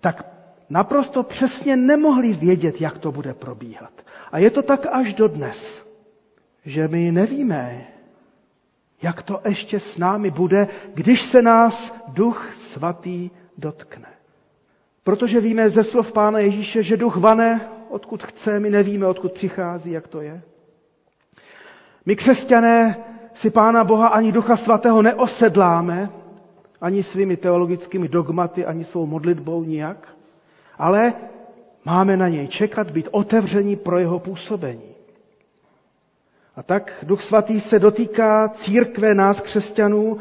tak naprosto přesně nemohli vědět, jak to bude probíhat. A je to tak až do dnes, že my nevíme, jak to ještě s námi bude, když se nás duch svatý dotkne. Protože víme ze slov Pána Ježíše, že duch vane, odkud chce, my nevíme, odkud přichází, jak to je. My křesťané si Pána Boha ani Ducha Svatého neosedláme, ani svými teologickými dogmaty, ani svou modlitbou nijak, ale máme na něj čekat, být otevření pro jeho působení. A tak Duch Svatý se dotýká církve nás, křesťanů,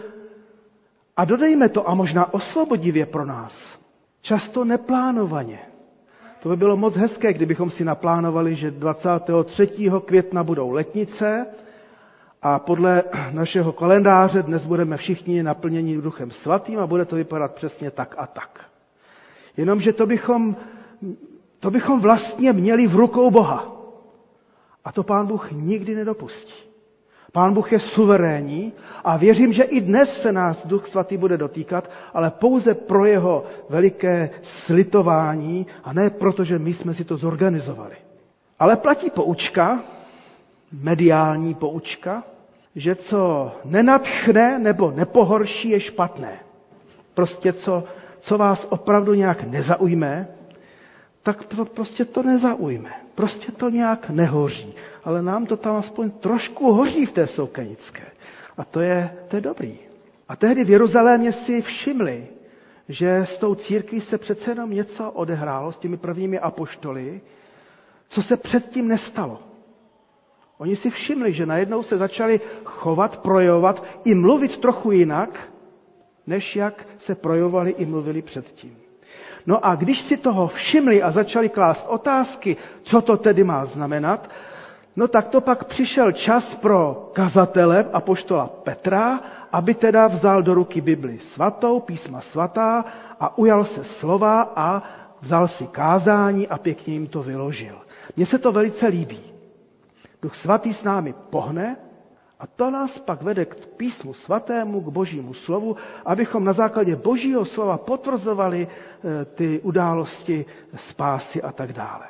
a dodejme to, a možná osvobodivě pro nás, často neplánovaně. To by bylo moc hezké, kdybychom si naplánovali, že 23. května budou letnice a podle našeho kalendáře dnes budeme všichni naplněni duchem svatým a bude to vypadat přesně tak a tak. Jenomže to bychom, to bychom vlastně měli v rukou Boha. A to pán Bůh nikdy nedopustí. Pán Bůh je suverénní a věřím, že i dnes se nás Duch Svatý bude dotýkat, ale pouze pro jeho veliké slitování a ne proto, že my jsme si to zorganizovali. Ale platí poučka, mediální poučka, že co nenatchne nebo nepohorší, je špatné. Prostě co, co vás opravdu nějak nezaujme, tak to prostě to nezaujme. Prostě to nějak nehoří. Ale nám to tam aspoň trošku hoří v té soukenické. A to je, to je dobrý. A tehdy v Jeruzalémě si všimli, že s tou církví se přece jenom něco odehrálo s těmi prvními apoštoly, co se předtím nestalo. Oni si všimli, že najednou se začali chovat, projevovat i mluvit trochu jinak, než jak se projevovali i mluvili předtím. No a když si toho všimli a začali klást otázky, co to tedy má znamenat, no tak to pak přišel čas pro kazatele a poštola Petra, aby teda vzal do ruky Bibli svatou, písma svatá a ujal se slova a vzal si kázání a pěkně jim to vyložil. Mně se to velice líbí. Duch svatý s námi pohne A to nás pak vede k písmu svatému, k božímu slovu, abychom na základě božího slova potvrzovali eh, ty události spásy a tak dále.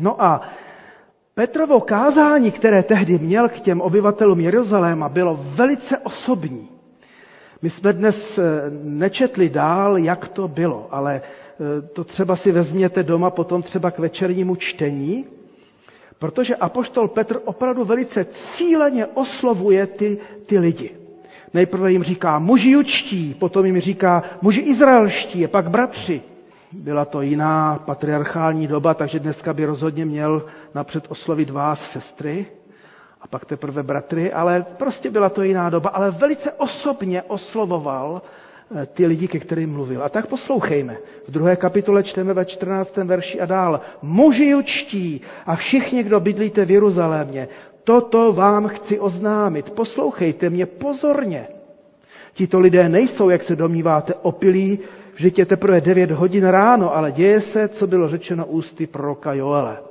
No a Petrovo kázání, které tehdy měl k těm obyvatelům Jeruzaléma, bylo velice osobní. My jsme dnes eh, nečetli dál, jak to bylo, ale eh, to třeba si vezměte doma potom třeba k večernímu čtení, protože apoštol Petr opravdu velice cíleně oslovuje ty, ty lidi. Nejprve jim říká muži jučtí, potom jim říká muži izraelští, a pak bratři. Byla to jiná patriarchální doba, takže dneska by rozhodně měl napřed oslovit vás, sestry, a pak teprve bratry, ale prostě byla to jiná doba, ale velice osobně oslovoval ty lidi, ke kterým mluvil. A tak poslouchejme. V druhé kapitole čteme ve 14. verši a dál. Muži učtí a všichni, kdo bydlíte v Jeruzalémě, toto vám chci oznámit. Poslouchejte mě pozorně. Tito lidé nejsou, jak se domníváte, opilí, vždyť je teprve 9 hodin ráno, ale děje se, co bylo řečeno ústy proroka Joele.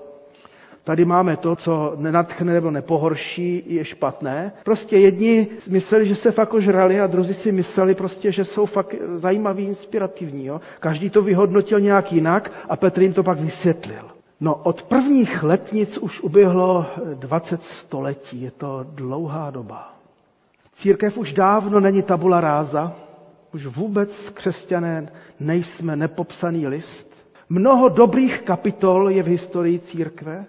Tady máme to, co nenatchne nebo nepohorší, je špatné. Prostě jedni mysleli, že se fakt ožrali a druzí si mysleli prostě, že jsou fakt zajímaví, inspirativní. Jo? Každý to vyhodnotil nějak jinak a Petr jim to pak vysvětlil. No od prvních letnic už uběhlo 20 století, je to dlouhá doba. Církev už dávno není tabula ráza, už vůbec křesťané nejsme nepopsaný list. Mnoho dobrých kapitol je v historii církve,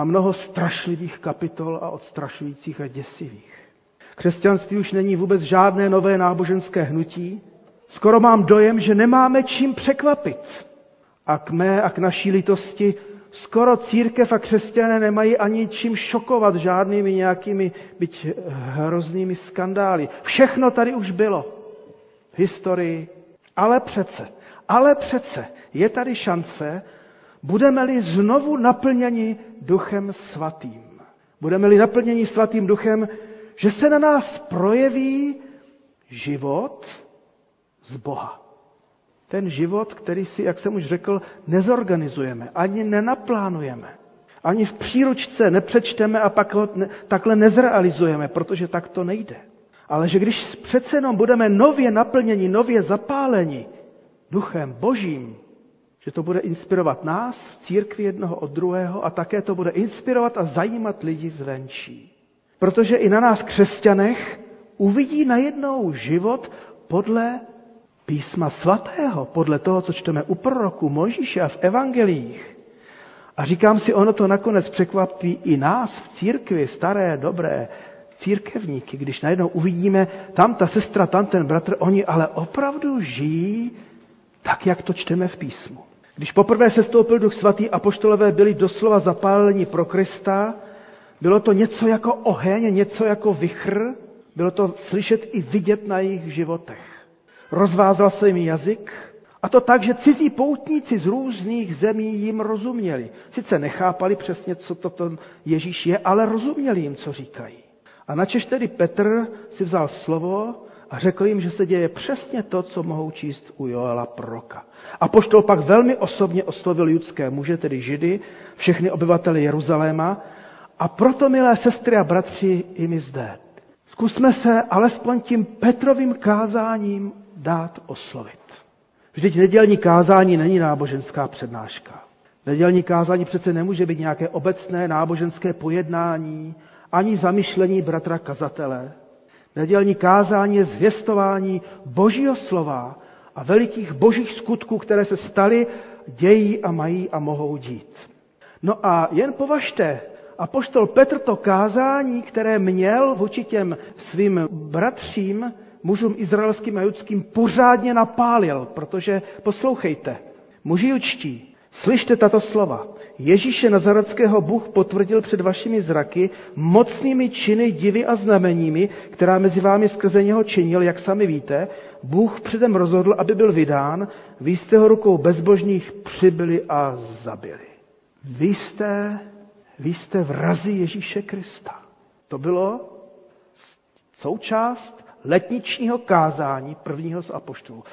a mnoho strašlivých kapitol a odstrašujících a děsivých. Křesťanství už není vůbec žádné nové náboženské hnutí. Skoro mám dojem, že nemáme čím překvapit. A k mé a k naší litosti skoro církev a křesťané nemají ani čím šokovat žádnými nějakými byť hroznými skandály. Všechno tady už bylo v historii. Ale přece, ale přece je tady šance, Budeme-li znovu naplněni duchem svatým. Budeme-li naplněni svatým duchem, že se na nás projeví život z Boha. Ten život, který si, jak jsem už řekl, nezorganizujeme, ani nenaplánujeme. Ani v příručce nepřečteme a pak ho ne, takhle nezrealizujeme, protože tak to nejde. Ale že když přece jenom budeme nově naplněni, nově zapáleni duchem božím, že to bude inspirovat nás v církvi jednoho od druhého a také to bude inspirovat a zajímat lidi zvenčí. Protože i na nás křesťanech uvidí najednou život podle písma svatého, podle toho, co čteme u proroku Mojžíše a v evangelích. A říkám si, ono to nakonec překvapí i nás v církvi, staré, dobré církevníky, když najednou uvidíme, tam ta sestra, tam ten bratr, oni ale opravdu žijí tak, jak to čteme v písmu. Když poprvé se stoupil duch svatý, apoštolové byli doslova zapáleni pro Krista, bylo to něco jako oheň, něco jako vychr, bylo to slyšet i vidět na jejich životech. Rozvázal se jim jazyk, a to tak, že cizí poutníci z různých zemí jim rozuměli. Sice nechápali přesně, co to ten Ježíš je, ale rozuměli jim, co říkají. A načež tedy Petr si vzal slovo a řekl jim, že se děje přesně to, co mohou číst u Joela proroka. A poštol pak velmi osobně oslovil judské muže, tedy židy, všechny obyvatele Jeruzaléma, a proto, milé sestry a bratři, i my zde. Zkusme se alespoň tím Petrovým kázáním dát oslovit. Vždyť nedělní kázání není náboženská přednáška. Nedělní kázání přece nemůže být nějaké obecné náboženské pojednání, ani zamyšlení bratra kazatele, Nedělní kázání je zvěstování božího slova a velikých božích skutků, které se staly, dějí a mají a mohou dít. No a jen považte, a poštol Petr to kázání, které měl vůči těm svým bratřím, mužům izraelským a judským, pořádně napálil, protože poslouchejte, muži jučtí, slyšte tato slova. Ježíše Nazareckého Bůh potvrdil před vašimi zraky mocnými činy, divy a znameními, která mezi vámi skrze něho činil, jak sami víte. Bůh předem rozhodl, aby byl vydán, vy jste ho rukou bezbožných přibyli a zabili. Vy jste, vy jste vrazi Ježíše Krista. To bylo součást letničního kázání prvního z apoštolů.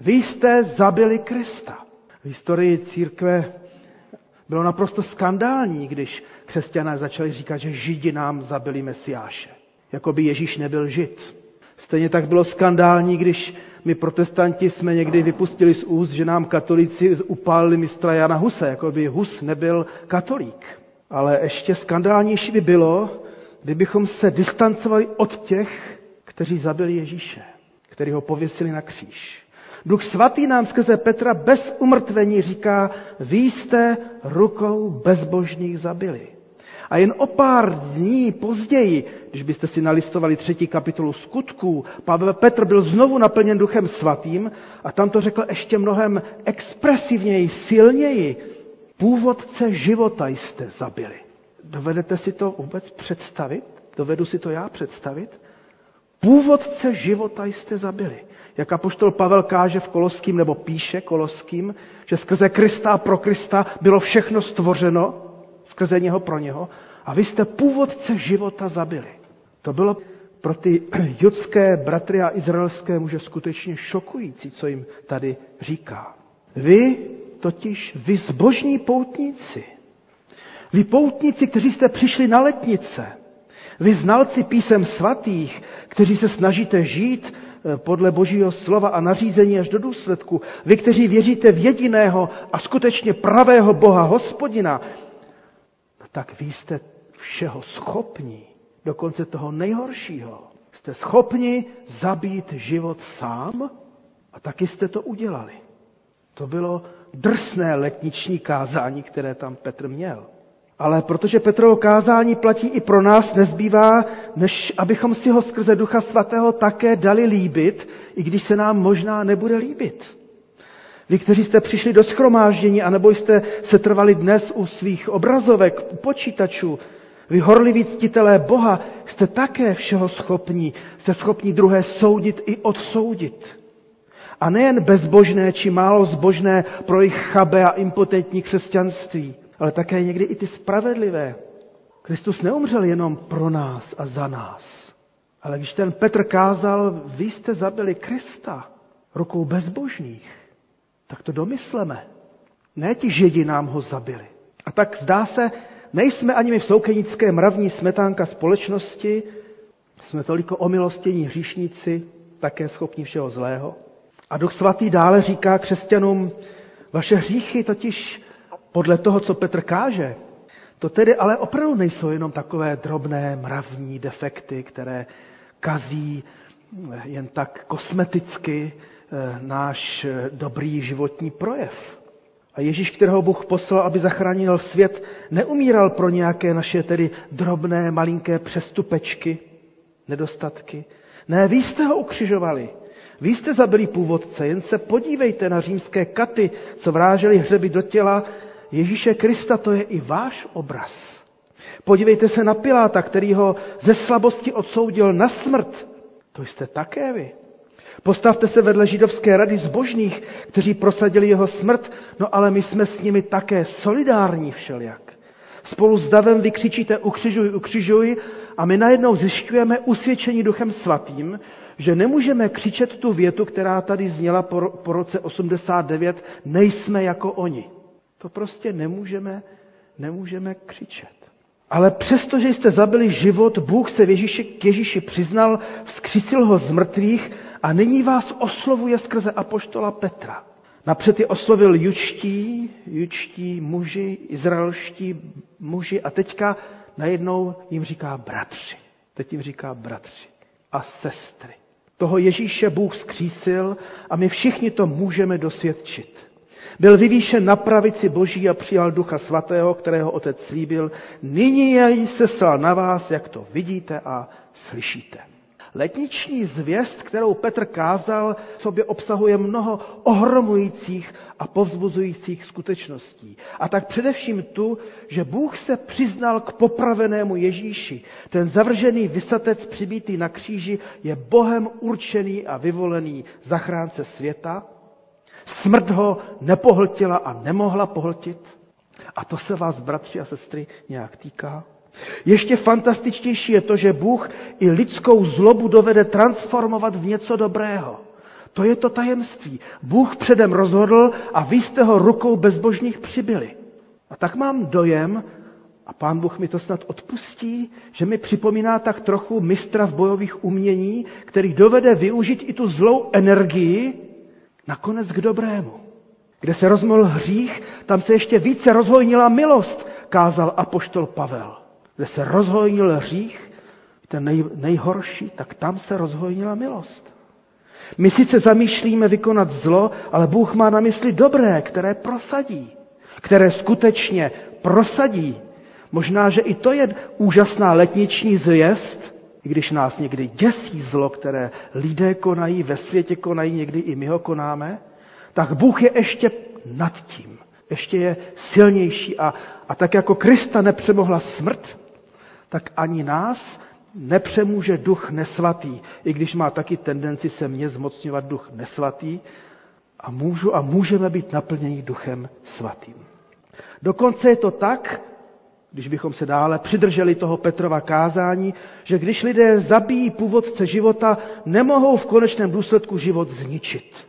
Vy jste zabili Krista. V historii církve bylo naprosto skandální, když křesťané začali říkat, že Židi nám zabili Mesiáše. jako by Ježíš nebyl žid. Stejně tak bylo skandální, když my protestanti jsme někdy vypustili z úst, že nám katolíci upálili mistra Jana Huse, jako by Hus nebyl katolík. Ale ještě skandálnější by bylo, kdybychom se distancovali od těch, kteří zabili Ježíše, kteří ho pověsili na kříž. Duch svatý nám skrze Petra bez umrtvení říká, vy jste rukou bezbožných zabili. A jen o pár dní později, když byste si nalistovali třetí kapitolu skutků, Pavel Petr byl znovu naplněn duchem svatým a tam to řekl ještě mnohem expresivněji, silněji. Původce života jste zabili. Dovedete si to vůbec představit? Dovedu si to já představit? Původce života jste zabili. Jak apoštol Pavel káže v Koloským, nebo píše Koloským, že skrze Krista a pro Krista bylo všechno stvořeno, skrze něho pro něho, a vy jste původce života zabili. To bylo pro ty judské bratry a izraelské muže skutečně šokující, co jim tady říká. Vy totiž, vy zbožní poutníci, vy poutníci, kteří jste přišli na letnice, vy znalci písem svatých, kteří se snažíte žít podle božího slova a nařízení až do důsledku, vy, kteří věříte v jediného a skutečně pravého Boha, hospodina, no tak vy jste všeho schopní, dokonce toho nejhoršího. Jste schopni zabít život sám a taky jste to udělali. To bylo drsné letniční kázání, které tam Petr měl. Ale protože Petrovo kázání platí i pro nás, nezbývá, než abychom si ho skrze Ducha Svatého také dali líbit, i když se nám možná nebude líbit. Vy, kteří jste přišli do schromáždění, anebo jste se trvali dnes u svých obrazovek, u počítačů, vy horliví ctitelé Boha, jste také všeho schopní. Jste schopní druhé soudit i odsoudit. A nejen bezbožné či málo zbožné pro jejich chabé a impotentní křesťanství, ale také někdy i ty spravedlivé. Kristus neumřel jenom pro nás a za nás. Ale když ten Petr kázal, vy jste zabili Krista rukou bezbožných, tak to domysleme. Ne ti židi nám ho zabili. A tak zdá se, nejsme ani my v soukenické mravní smetánka společnosti, jsme toliko omilostění hříšníci, také schopni všeho zlého. A Duch Svatý dále říká křesťanům, vaše hříchy totiž podle toho, co Petr káže, to tedy ale opravdu nejsou jenom takové drobné mravní defekty, které kazí jen tak kosmeticky eh, náš eh, dobrý životní projev. A Ježíš, kterého Bůh poslal, aby zachránil svět, neumíral pro nějaké naše tedy drobné, malinké přestupečky, nedostatky. Ne, vy jste ho ukřižovali. Vy jste zabili původce, jen se podívejte na římské katy, co vráželi hřeby do těla Ježíše Krista, to je i váš obraz. Podívejte se na Piláta, který ho ze slabosti odsoudil na smrt. To jste také vy. Postavte se vedle židovské rady zbožných, kteří prosadili jeho smrt, no ale my jsme s nimi také solidární všelijak. Spolu s davem vykřičíte ukřižuj, ukřižuj a my najednou zjišťujeme usvědčení duchem svatým, že nemůžeme křičet tu větu, která tady zněla po, po roce 89, nejsme jako oni. To prostě nemůžeme, nemůžeme křičet. Ale přesto, že jste zabili život, Bůh se v Ježíši, k Ježíši přiznal, vzkřísil ho z mrtvých a nyní vás oslovuje skrze apoštola Petra. Napřed je oslovil jučtí, jučtí muži, izraelští muži a teďka najednou jim říká bratři. Teď jim říká bratři a sestry. Toho Ježíše Bůh skřísil a my všichni to můžeme dosvědčit. Byl vyvýšen na pravici Boží a přijal Ducha Svatého, kterého Otec slíbil. Nyní jej seslal na vás, jak to vidíte a slyšíte. Letniční zvěst, kterou Petr kázal, sobě obsahuje mnoho ohromujících a povzbuzujících skutečností. A tak především tu, že Bůh se přiznal k popravenému Ježíši. Ten zavržený vysatec přibítý na kříži je Bohem určený a vyvolený zachránce světa, Smrt ho nepohltila a nemohla pohltit. A to se vás, bratři a sestry, nějak týká. Ještě fantastičtější je to, že Bůh i lidskou zlobu dovede transformovat v něco dobrého. To je to tajemství. Bůh předem rozhodl a vy jste ho rukou bezbožných přibyli. A tak mám dojem, A pán Bůh mi to snad odpustí, že mi připomíná tak trochu mistra v bojových umění, který dovede využít i tu zlou energii nakonec k dobrému. Kde se rozmohl hřích, tam se ještě více rozhojnila milost, kázal apoštol Pavel. Kde se rozhojnil hřích, ten nej, nejhorší, tak tam se rozhojnila milost. My sice zamýšlíme vykonat zlo, ale Bůh má na mysli dobré, které prosadí, které skutečně prosadí. Možná, že i to je úžasná letniční zvěst, i když nás někdy děsí zlo, které lidé konají, ve světě konají, někdy i my ho konáme, tak Bůh je ještě nad tím. Ještě je silnější. A, a tak jako Krista nepřemohla smrt, tak ani nás nepřemůže duch nesvatý, i když má taky tendenci se mně zmocňovat duch nesvatý a můžu a můžeme být naplněni duchem svatým. Dokonce je to tak, když bychom se dále přidrželi toho Petrova kázání, že když lidé zabijí původce života, nemohou v konečném důsledku život zničit.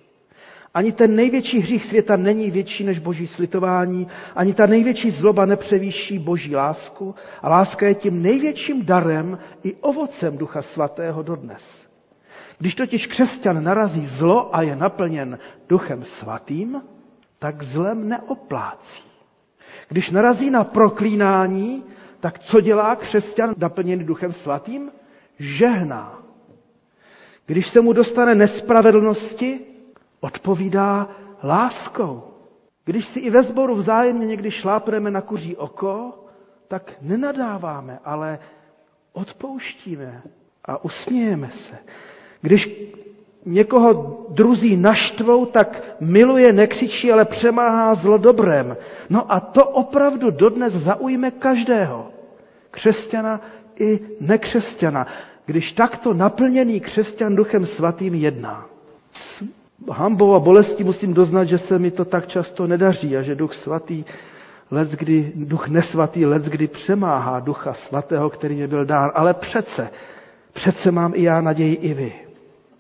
Ani ten největší hřích světa není větší než boží slitování, ani ta největší zloba nepřevýší boží lásku a láska je tím největším darem i ovocem Ducha Svatého dodnes. Když totiž křesťan narazí zlo a je naplněn Duchem Svatým, tak zlem neoplácí. Když narazí na proklínání, tak co dělá křesťan naplněný Duchem Svatým? Žehná. Když se mu dostane nespravedlnosti, odpovídá láskou. Když si i ve sboru vzájemně někdy šlápneme na kuří oko, tak nenadáváme, ale odpouštíme a usmějeme se. Když někoho druzí naštvou, tak miluje, nekřičí, ale přemáhá zlo dobrem. No a to opravdu dodnes zaujme každého. Křesťana i nekřesťana. Když takto naplněný křesťan duchem svatým jedná hambou a bolestí musím doznat, že se mi to tak často nedaří a že duch svatý, let kdy, duch nesvatý, let kdy přemáhá ducha svatého, který mi byl dán. Ale přece, přece mám i já naději i vy.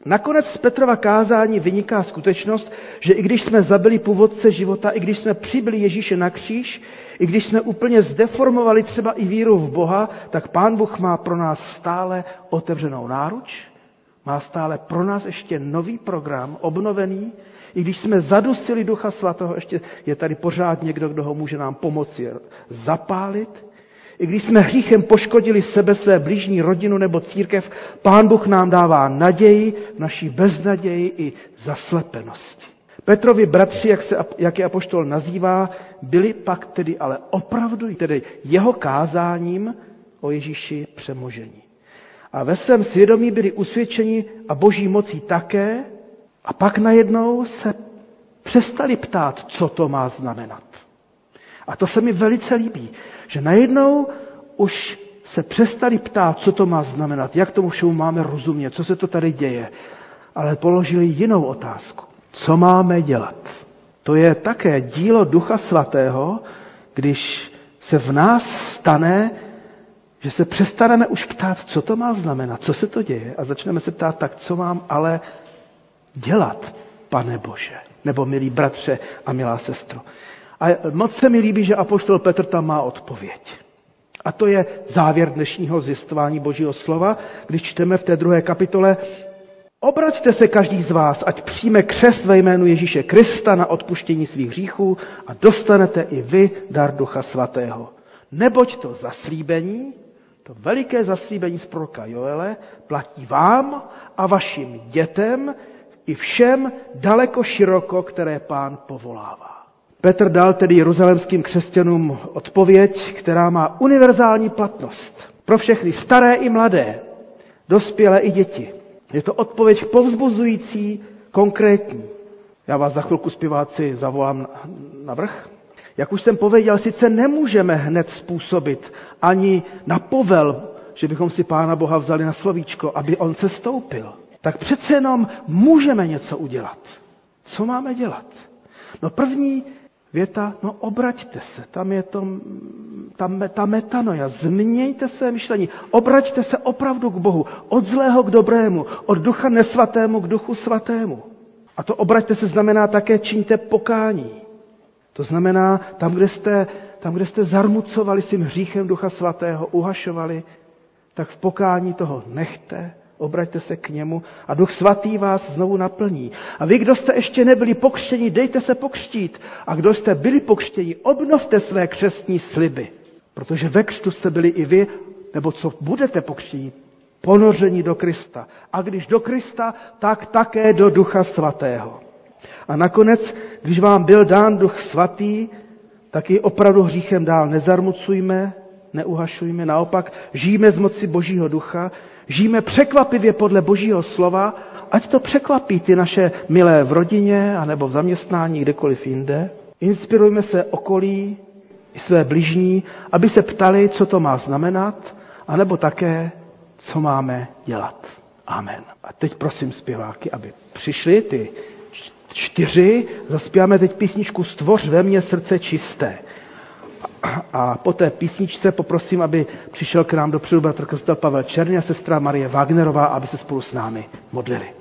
Nakonec z Petrova kázání vyniká skutečnost, že i když jsme zabili původce života, i když jsme přibyli Ježíše na kříž, i když jsme úplně zdeformovali třeba i víru v Boha, tak Pán Bůh má pro nás stále otevřenou náruč má stále pro nás ještě nový program, obnovený, i když jsme zadusili Ducha Svatého, ještě je tady pořád někdo, kdo ho může nám pomoci zapálit. I když jsme hříchem poškodili sebe, své blížní rodinu nebo církev, Pán Bůh nám dává naději v naší beznaději i zaslepenosti. Petrovi bratři, jak, se, jak je apoštol nazývá, byli pak tedy ale opravdu tedy jeho kázáním o Ježíši přemožení a ve svém svědomí byli usvědčeni a boží mocí také a pak najednou se přestali ptát, co to má znamenat. A to se mi velice líbí, že najednou už se přestali ptát, co to má znamenat, jak tomu všemu máme rozumět, co se to tady děje, ale položili jinou otázku. Co máme dělat? To je také dílo Ducha Svatého, když se v nás stane že se přestaneme už ptát, co to má znamenat, co se to děje a začneme se ptát, tak co mám ale dělat, pane Bože, nebo milí bratře a milá sestro. A moc se mi líbí, že apoštol Petr tam má odpověď. A to je závěr dnešního zjistování Božího slova, když čteme v té druhé kapitole Obraťte se každý z vás, ať přijme křest ve jménu Ježíše Krista na odpuštění svých hříchů a dostanete i vy dar Ducha Svatého. Neboť to zaslíbení, to veliké zaslíbení z proroka Joele platí vám a vašim dětem i všem daleko široko, které pán povolává. Petr dal tedy jeruzalemským křesťanům odpověď, která má univerzální platnost pro všechny staré i mladé, dospělé i děti. Je to odpověď povzbuzující, konkrétní. Já vás za chvilku zpěváci zavolám na vrch. Jak už jsem pověděl, sice nemůžeme hned způsobit ani na povel, že bychom si Pána Boha vzali na slovíčko, aby on se stoupil. Tak přece jenom můžeme něco udělat. Co máme dělat? No první věta, no obraťte se. Tam je to, tam, ta metanoja. Změňte své myšlení. Obraťte se opravdu k Bohu. Od zlého k dobrému. Od ducha nesvatému k duchu svatému. A to obraťte se znamená také čiňte pokání. To znamená, tam, kde jste tam, kde jste zarmucovali svým hříchem Ducha Svatého, uhašovali, tak v pokání toho nechte, obraťte se k němu a Duch Svatý vás znovu naplní. A vy, kdo jste ještě nebyli pokřtěni, dejte se pokřtít. A kdo jste byli pokřtěni, obnovte své křestní sliby. Protože ve křtu jste byli i vy, nebo co budete pokřtěni, ponoření do Krista. A když do Krista, tak také do Ducha Svatého. A nakonec, když vám byl dán Duch Svatý, tak ji opravdu hříchem dál nezarmucujme, neuhašujme, naopak žijeme z moci Božího ducha, žijeme překvapivě podle Božího slova, ať to překvapí ty naše milé v rodině, anebo v zaměstnání, kdekoliv jinde. Inspirujme se okolí, i své bližní, aby se ptali, co to má znamenat, anebo také, co máme dělat. Amen. A teď prosím zpěváky, aby přišli ty čtyři, zaspíváme teď písničku Stvoř ve mně srdce čisté. A po té písničce poprosím, aby přišel k nám dopředu bratr kostel Pavel Černý a sestra Marie Wagnerová, aby se spolu s námi modlili.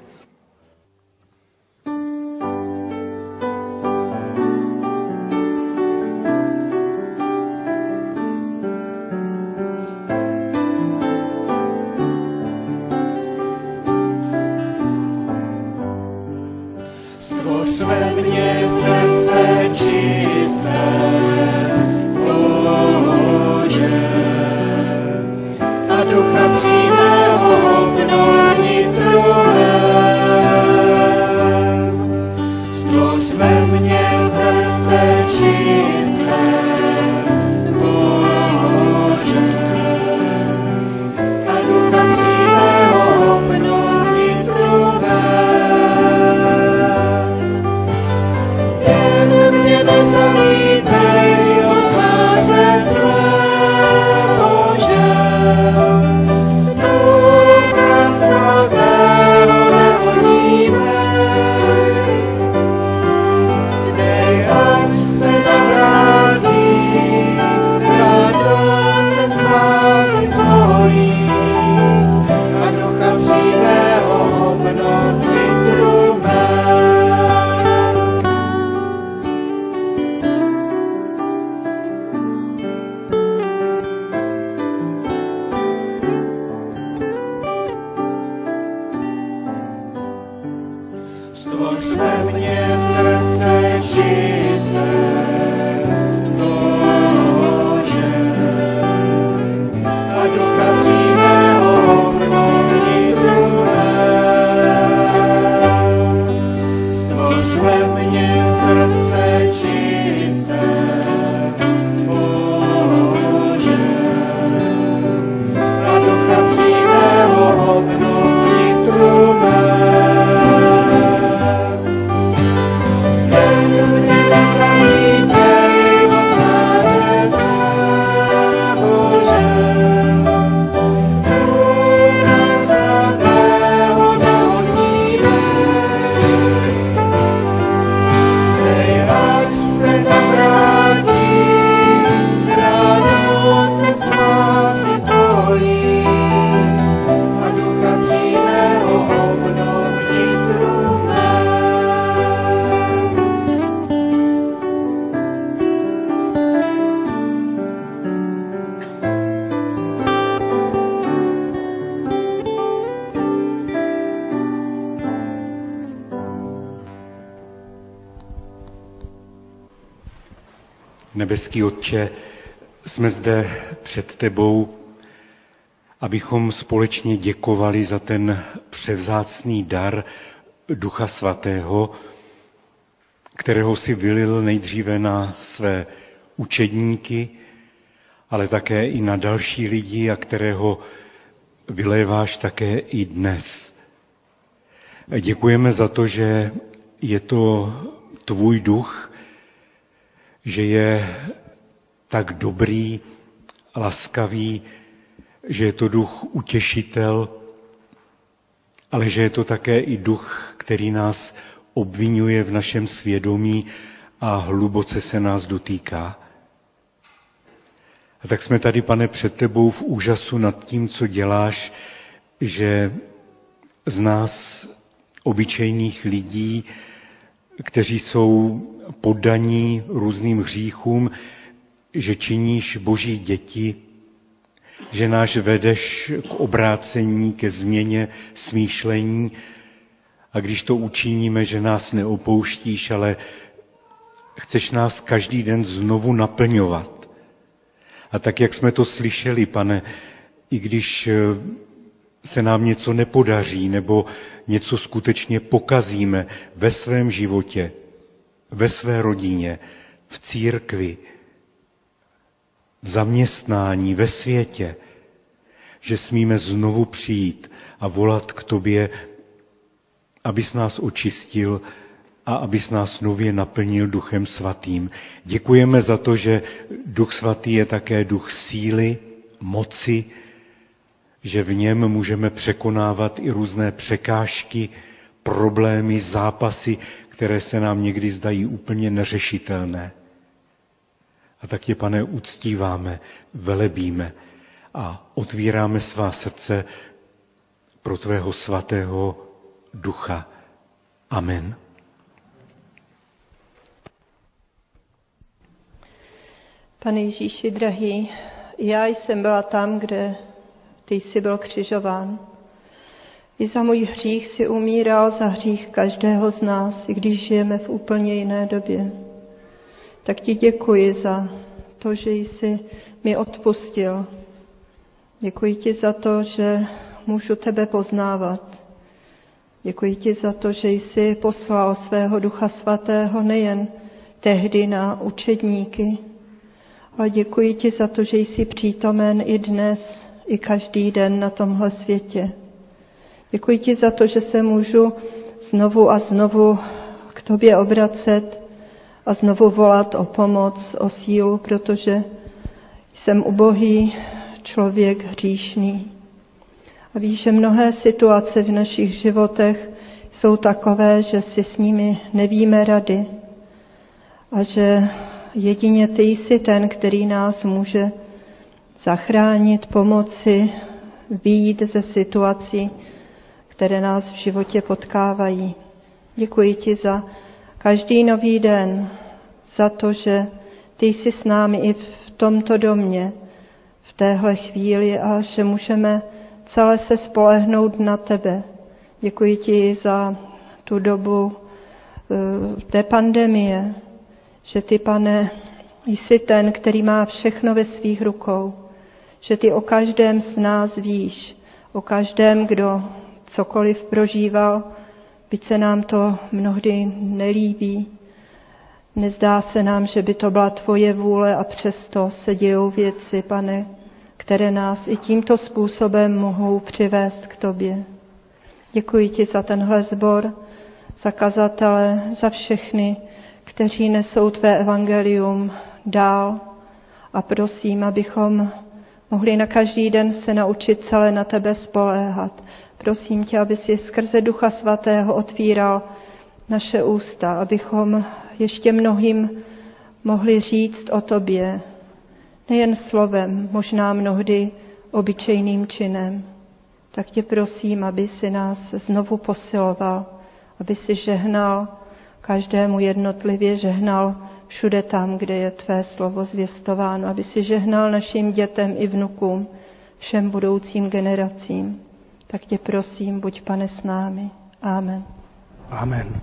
Nebeský Otče, jsme zde před tebou, abychom společně děkovali za ten převzácný dar Ducha Svatého, kterého si vylil nejdříve na své učedníky, ale také i na další lidi a kterého vyléváš také i dnes. Děkujeme za to, že je to tvůj duch, že je tak dobrý, laskavý, že je to duch utěšitel, ale že je to také i duch, který nás obvinuje v našem svědomí a hluboce se nás dotýká. A tak jsme tady, pane, před tebou v úžasu nad tím, co děláš, že z nás obyčejných lidí, kteří jsou poddaní různým hříchům, že činíš boží děti, že náš vedeš k obrácení, ke změně smýšlení a když to učiníme, že nás neopouštíš, ale chceš nás každý den znovu naplňovat. A tak, jak jsme to slyšeli, pane, i když se nám něco nepodaří nebo něco skutečně pokazíme ve svém životě, ve své rodině, v církvi, v zaměstnání, ve světě, že smíme znovu přijít a volat k tobě, abys nás očistil a abys nás nově naplnil Duchem Svatým. Děkujeme za to, že Duch Svatý je také duch síly, moci, že v něm můžeme překonávat i různé překážky, problémy, zápasy, které se nám někdy zdají úplně neřešitelné. A tak tě, pane, uctíváme, velebíme a otvíráme svá srdce pro tvého svatého ducha. Amen. Pane Ježíši drahý, já jsem byla tam, kde ty jsi byl křižován. I za můj hřích si umíral, za hřích každého z nás, i když žijeme v úplně jiné době. Tak ti děkuji za to, že jsi mi odpustil. Děkuji ti za to, že můžu tebe poznávat. Děkuji ti za to, že jsi poslal svého Ducha Svatého nejen tehdy na učedníky, ale děkuji ti za to, že jsi přítomen i dnes, i každý den na tomhle světě. Děkuji ti za to, že se můžu znovu a znovu k tobě obracet a znovu volat o pomoc, o sílu, protože jsem ubohý člověk hříšný. A víš, že mnohé situace v našich životech jsou takové, že si s nimi nevíme rady a že jedině ty jsi ten, který nás může zachránit, pomoci, výjít ze situací, které nás v životě potkávají. Děkuji ti za každý nový den, za to, že ty jsi s námi i v tomto domě, v téhle chvíli a že můžeme celé se spolehnout na tebe. Děkuji ti za tu dobu eh, té pandemie, že ty, pane, jsi ten, který má všechno ve svých rukou, že ty o každém z nás víš, o každém, kdo cokoliv prožíval, byť se nám to mnohdy nelíbí. Nezdá se nám, že by to byla tvoje vůle a přesto se dějou věci, pane, které nás i tímto způsobem mohou přivést k tobě. Děkuji ti za tenhle zbor, za kazatele, za všechny, kteří nesou tvé evangelium dál a prosím, abychom mohli na každý den se naučit celé na tebe spoléhat. Prosím tě, aby si skrze Ducha Svatého otvíral naše ústa, abychom ještě mnohým mohli říct o tobě, nejen slovem, možná mnohdy obyčejným činem. Tak tě prosím, aby si nás znovu posiloval, aby si žehnal každému jednotlivě, žehnal všude tam, kde je tvé slovo zvěstováno, aby si žehnal našim dětem i vnukům, všem budoucím generacím. Tak tě prosím, buď pane s námi. Amen. Amen.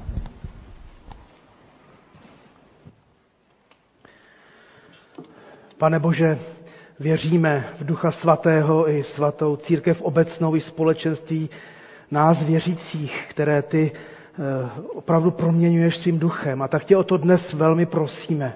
Pane Bože, věříme v Ducha Svatého i svatou církev obecnou i společenství nás věřících, které ty opravdu proměňuješ svým duchem. A tak tě o to dnes velmi prosíme,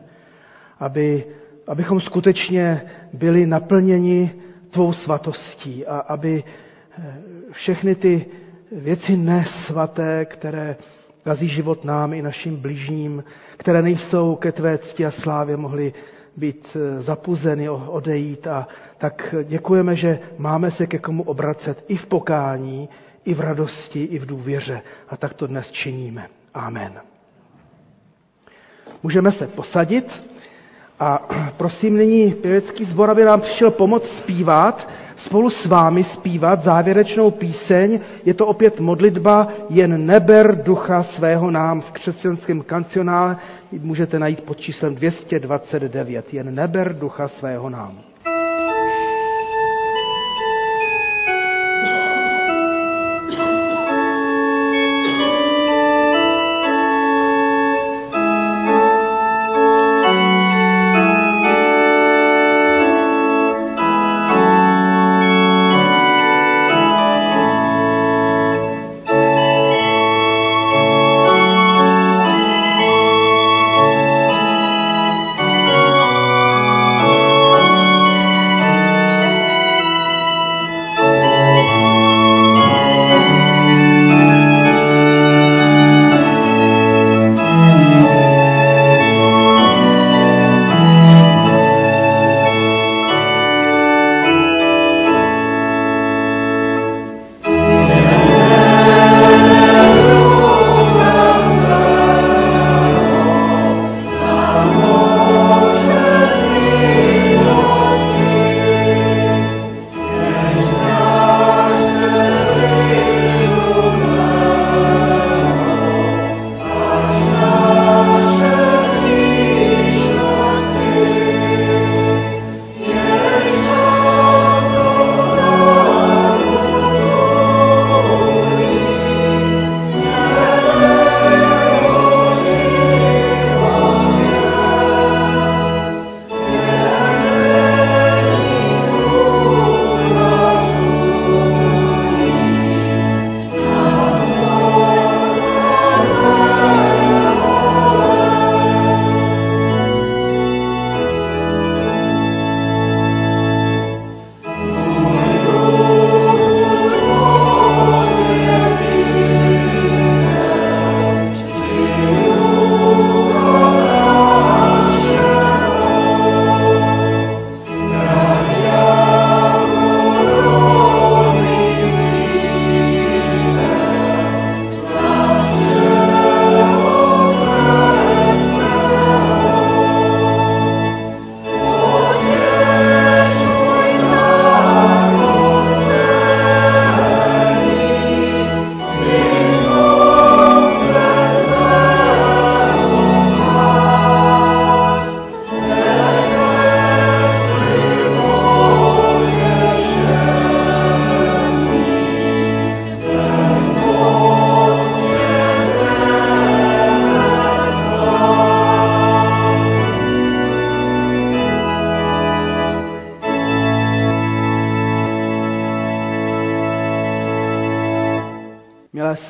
aby, abychom skutečně byli naplněni tvou svatostí a aby eh, všechny ty věci nesvaté, které kazí život nám i našim blížním, které nejsou ke tvé cti a slávě, mohly být eh, zapuzeny, odejít. A tak děkujeme, že máme se ke komu obracet i v pokání, i v radosti, i v důvěře. A tak to dnes činíme. Amen. Můžeme se posadit a prosím nyní pěvecký sbor, aby nám přišel pomoct zpívat spolu s vámi zpívat závěrečnou píseň. Je to opět modlitba Jen neber ducha svého nám v křesťanském kancionále. Můžete najít pod číslem 229. Jen neber ducha svého nám.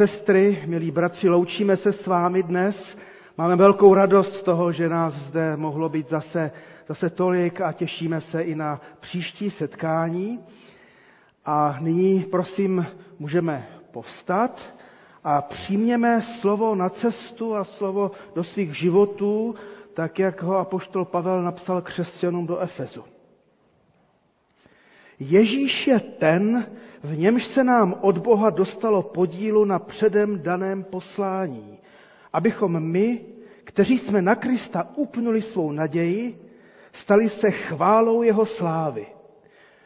Sestry, milí bratři, loučíme se s vámi dnes. Máme velkou radost z toho, že nás zde mohlo být zase, zase tolik a těšíme se i na příští setkání. A nyní, prosím, můžeme povstat a přijměme slovo na cestu a slovo do svých životů, tak jak ho apoštol Pavel napsal křesťanům do Efezu. Ježíš je ten, v němž se nám od Boha dostalo podílu na předem daném poslání, abychom my, kteří jsme na Krista upnuli svou naději, stali se chválou jeho slávy.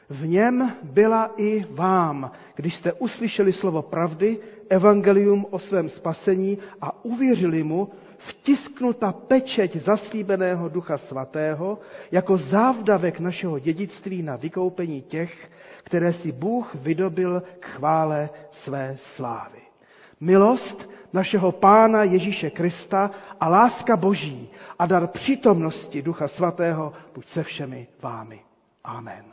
V něm byla i vám, když jste uslyšeli slovo pravdy, evangelium o svém spasení a uvěřili mu, vtisknuta pečeť zaslíbeného Ducha Svatého jako závdavek našeho dědictví na vykoupení těch, které si Bůh vydobil k chvále své slávy. Milost našeho Pána Ježíše Krista a láska Boží a dar přítomnosti Ducha Svatého buď se všemi vámi. Amen.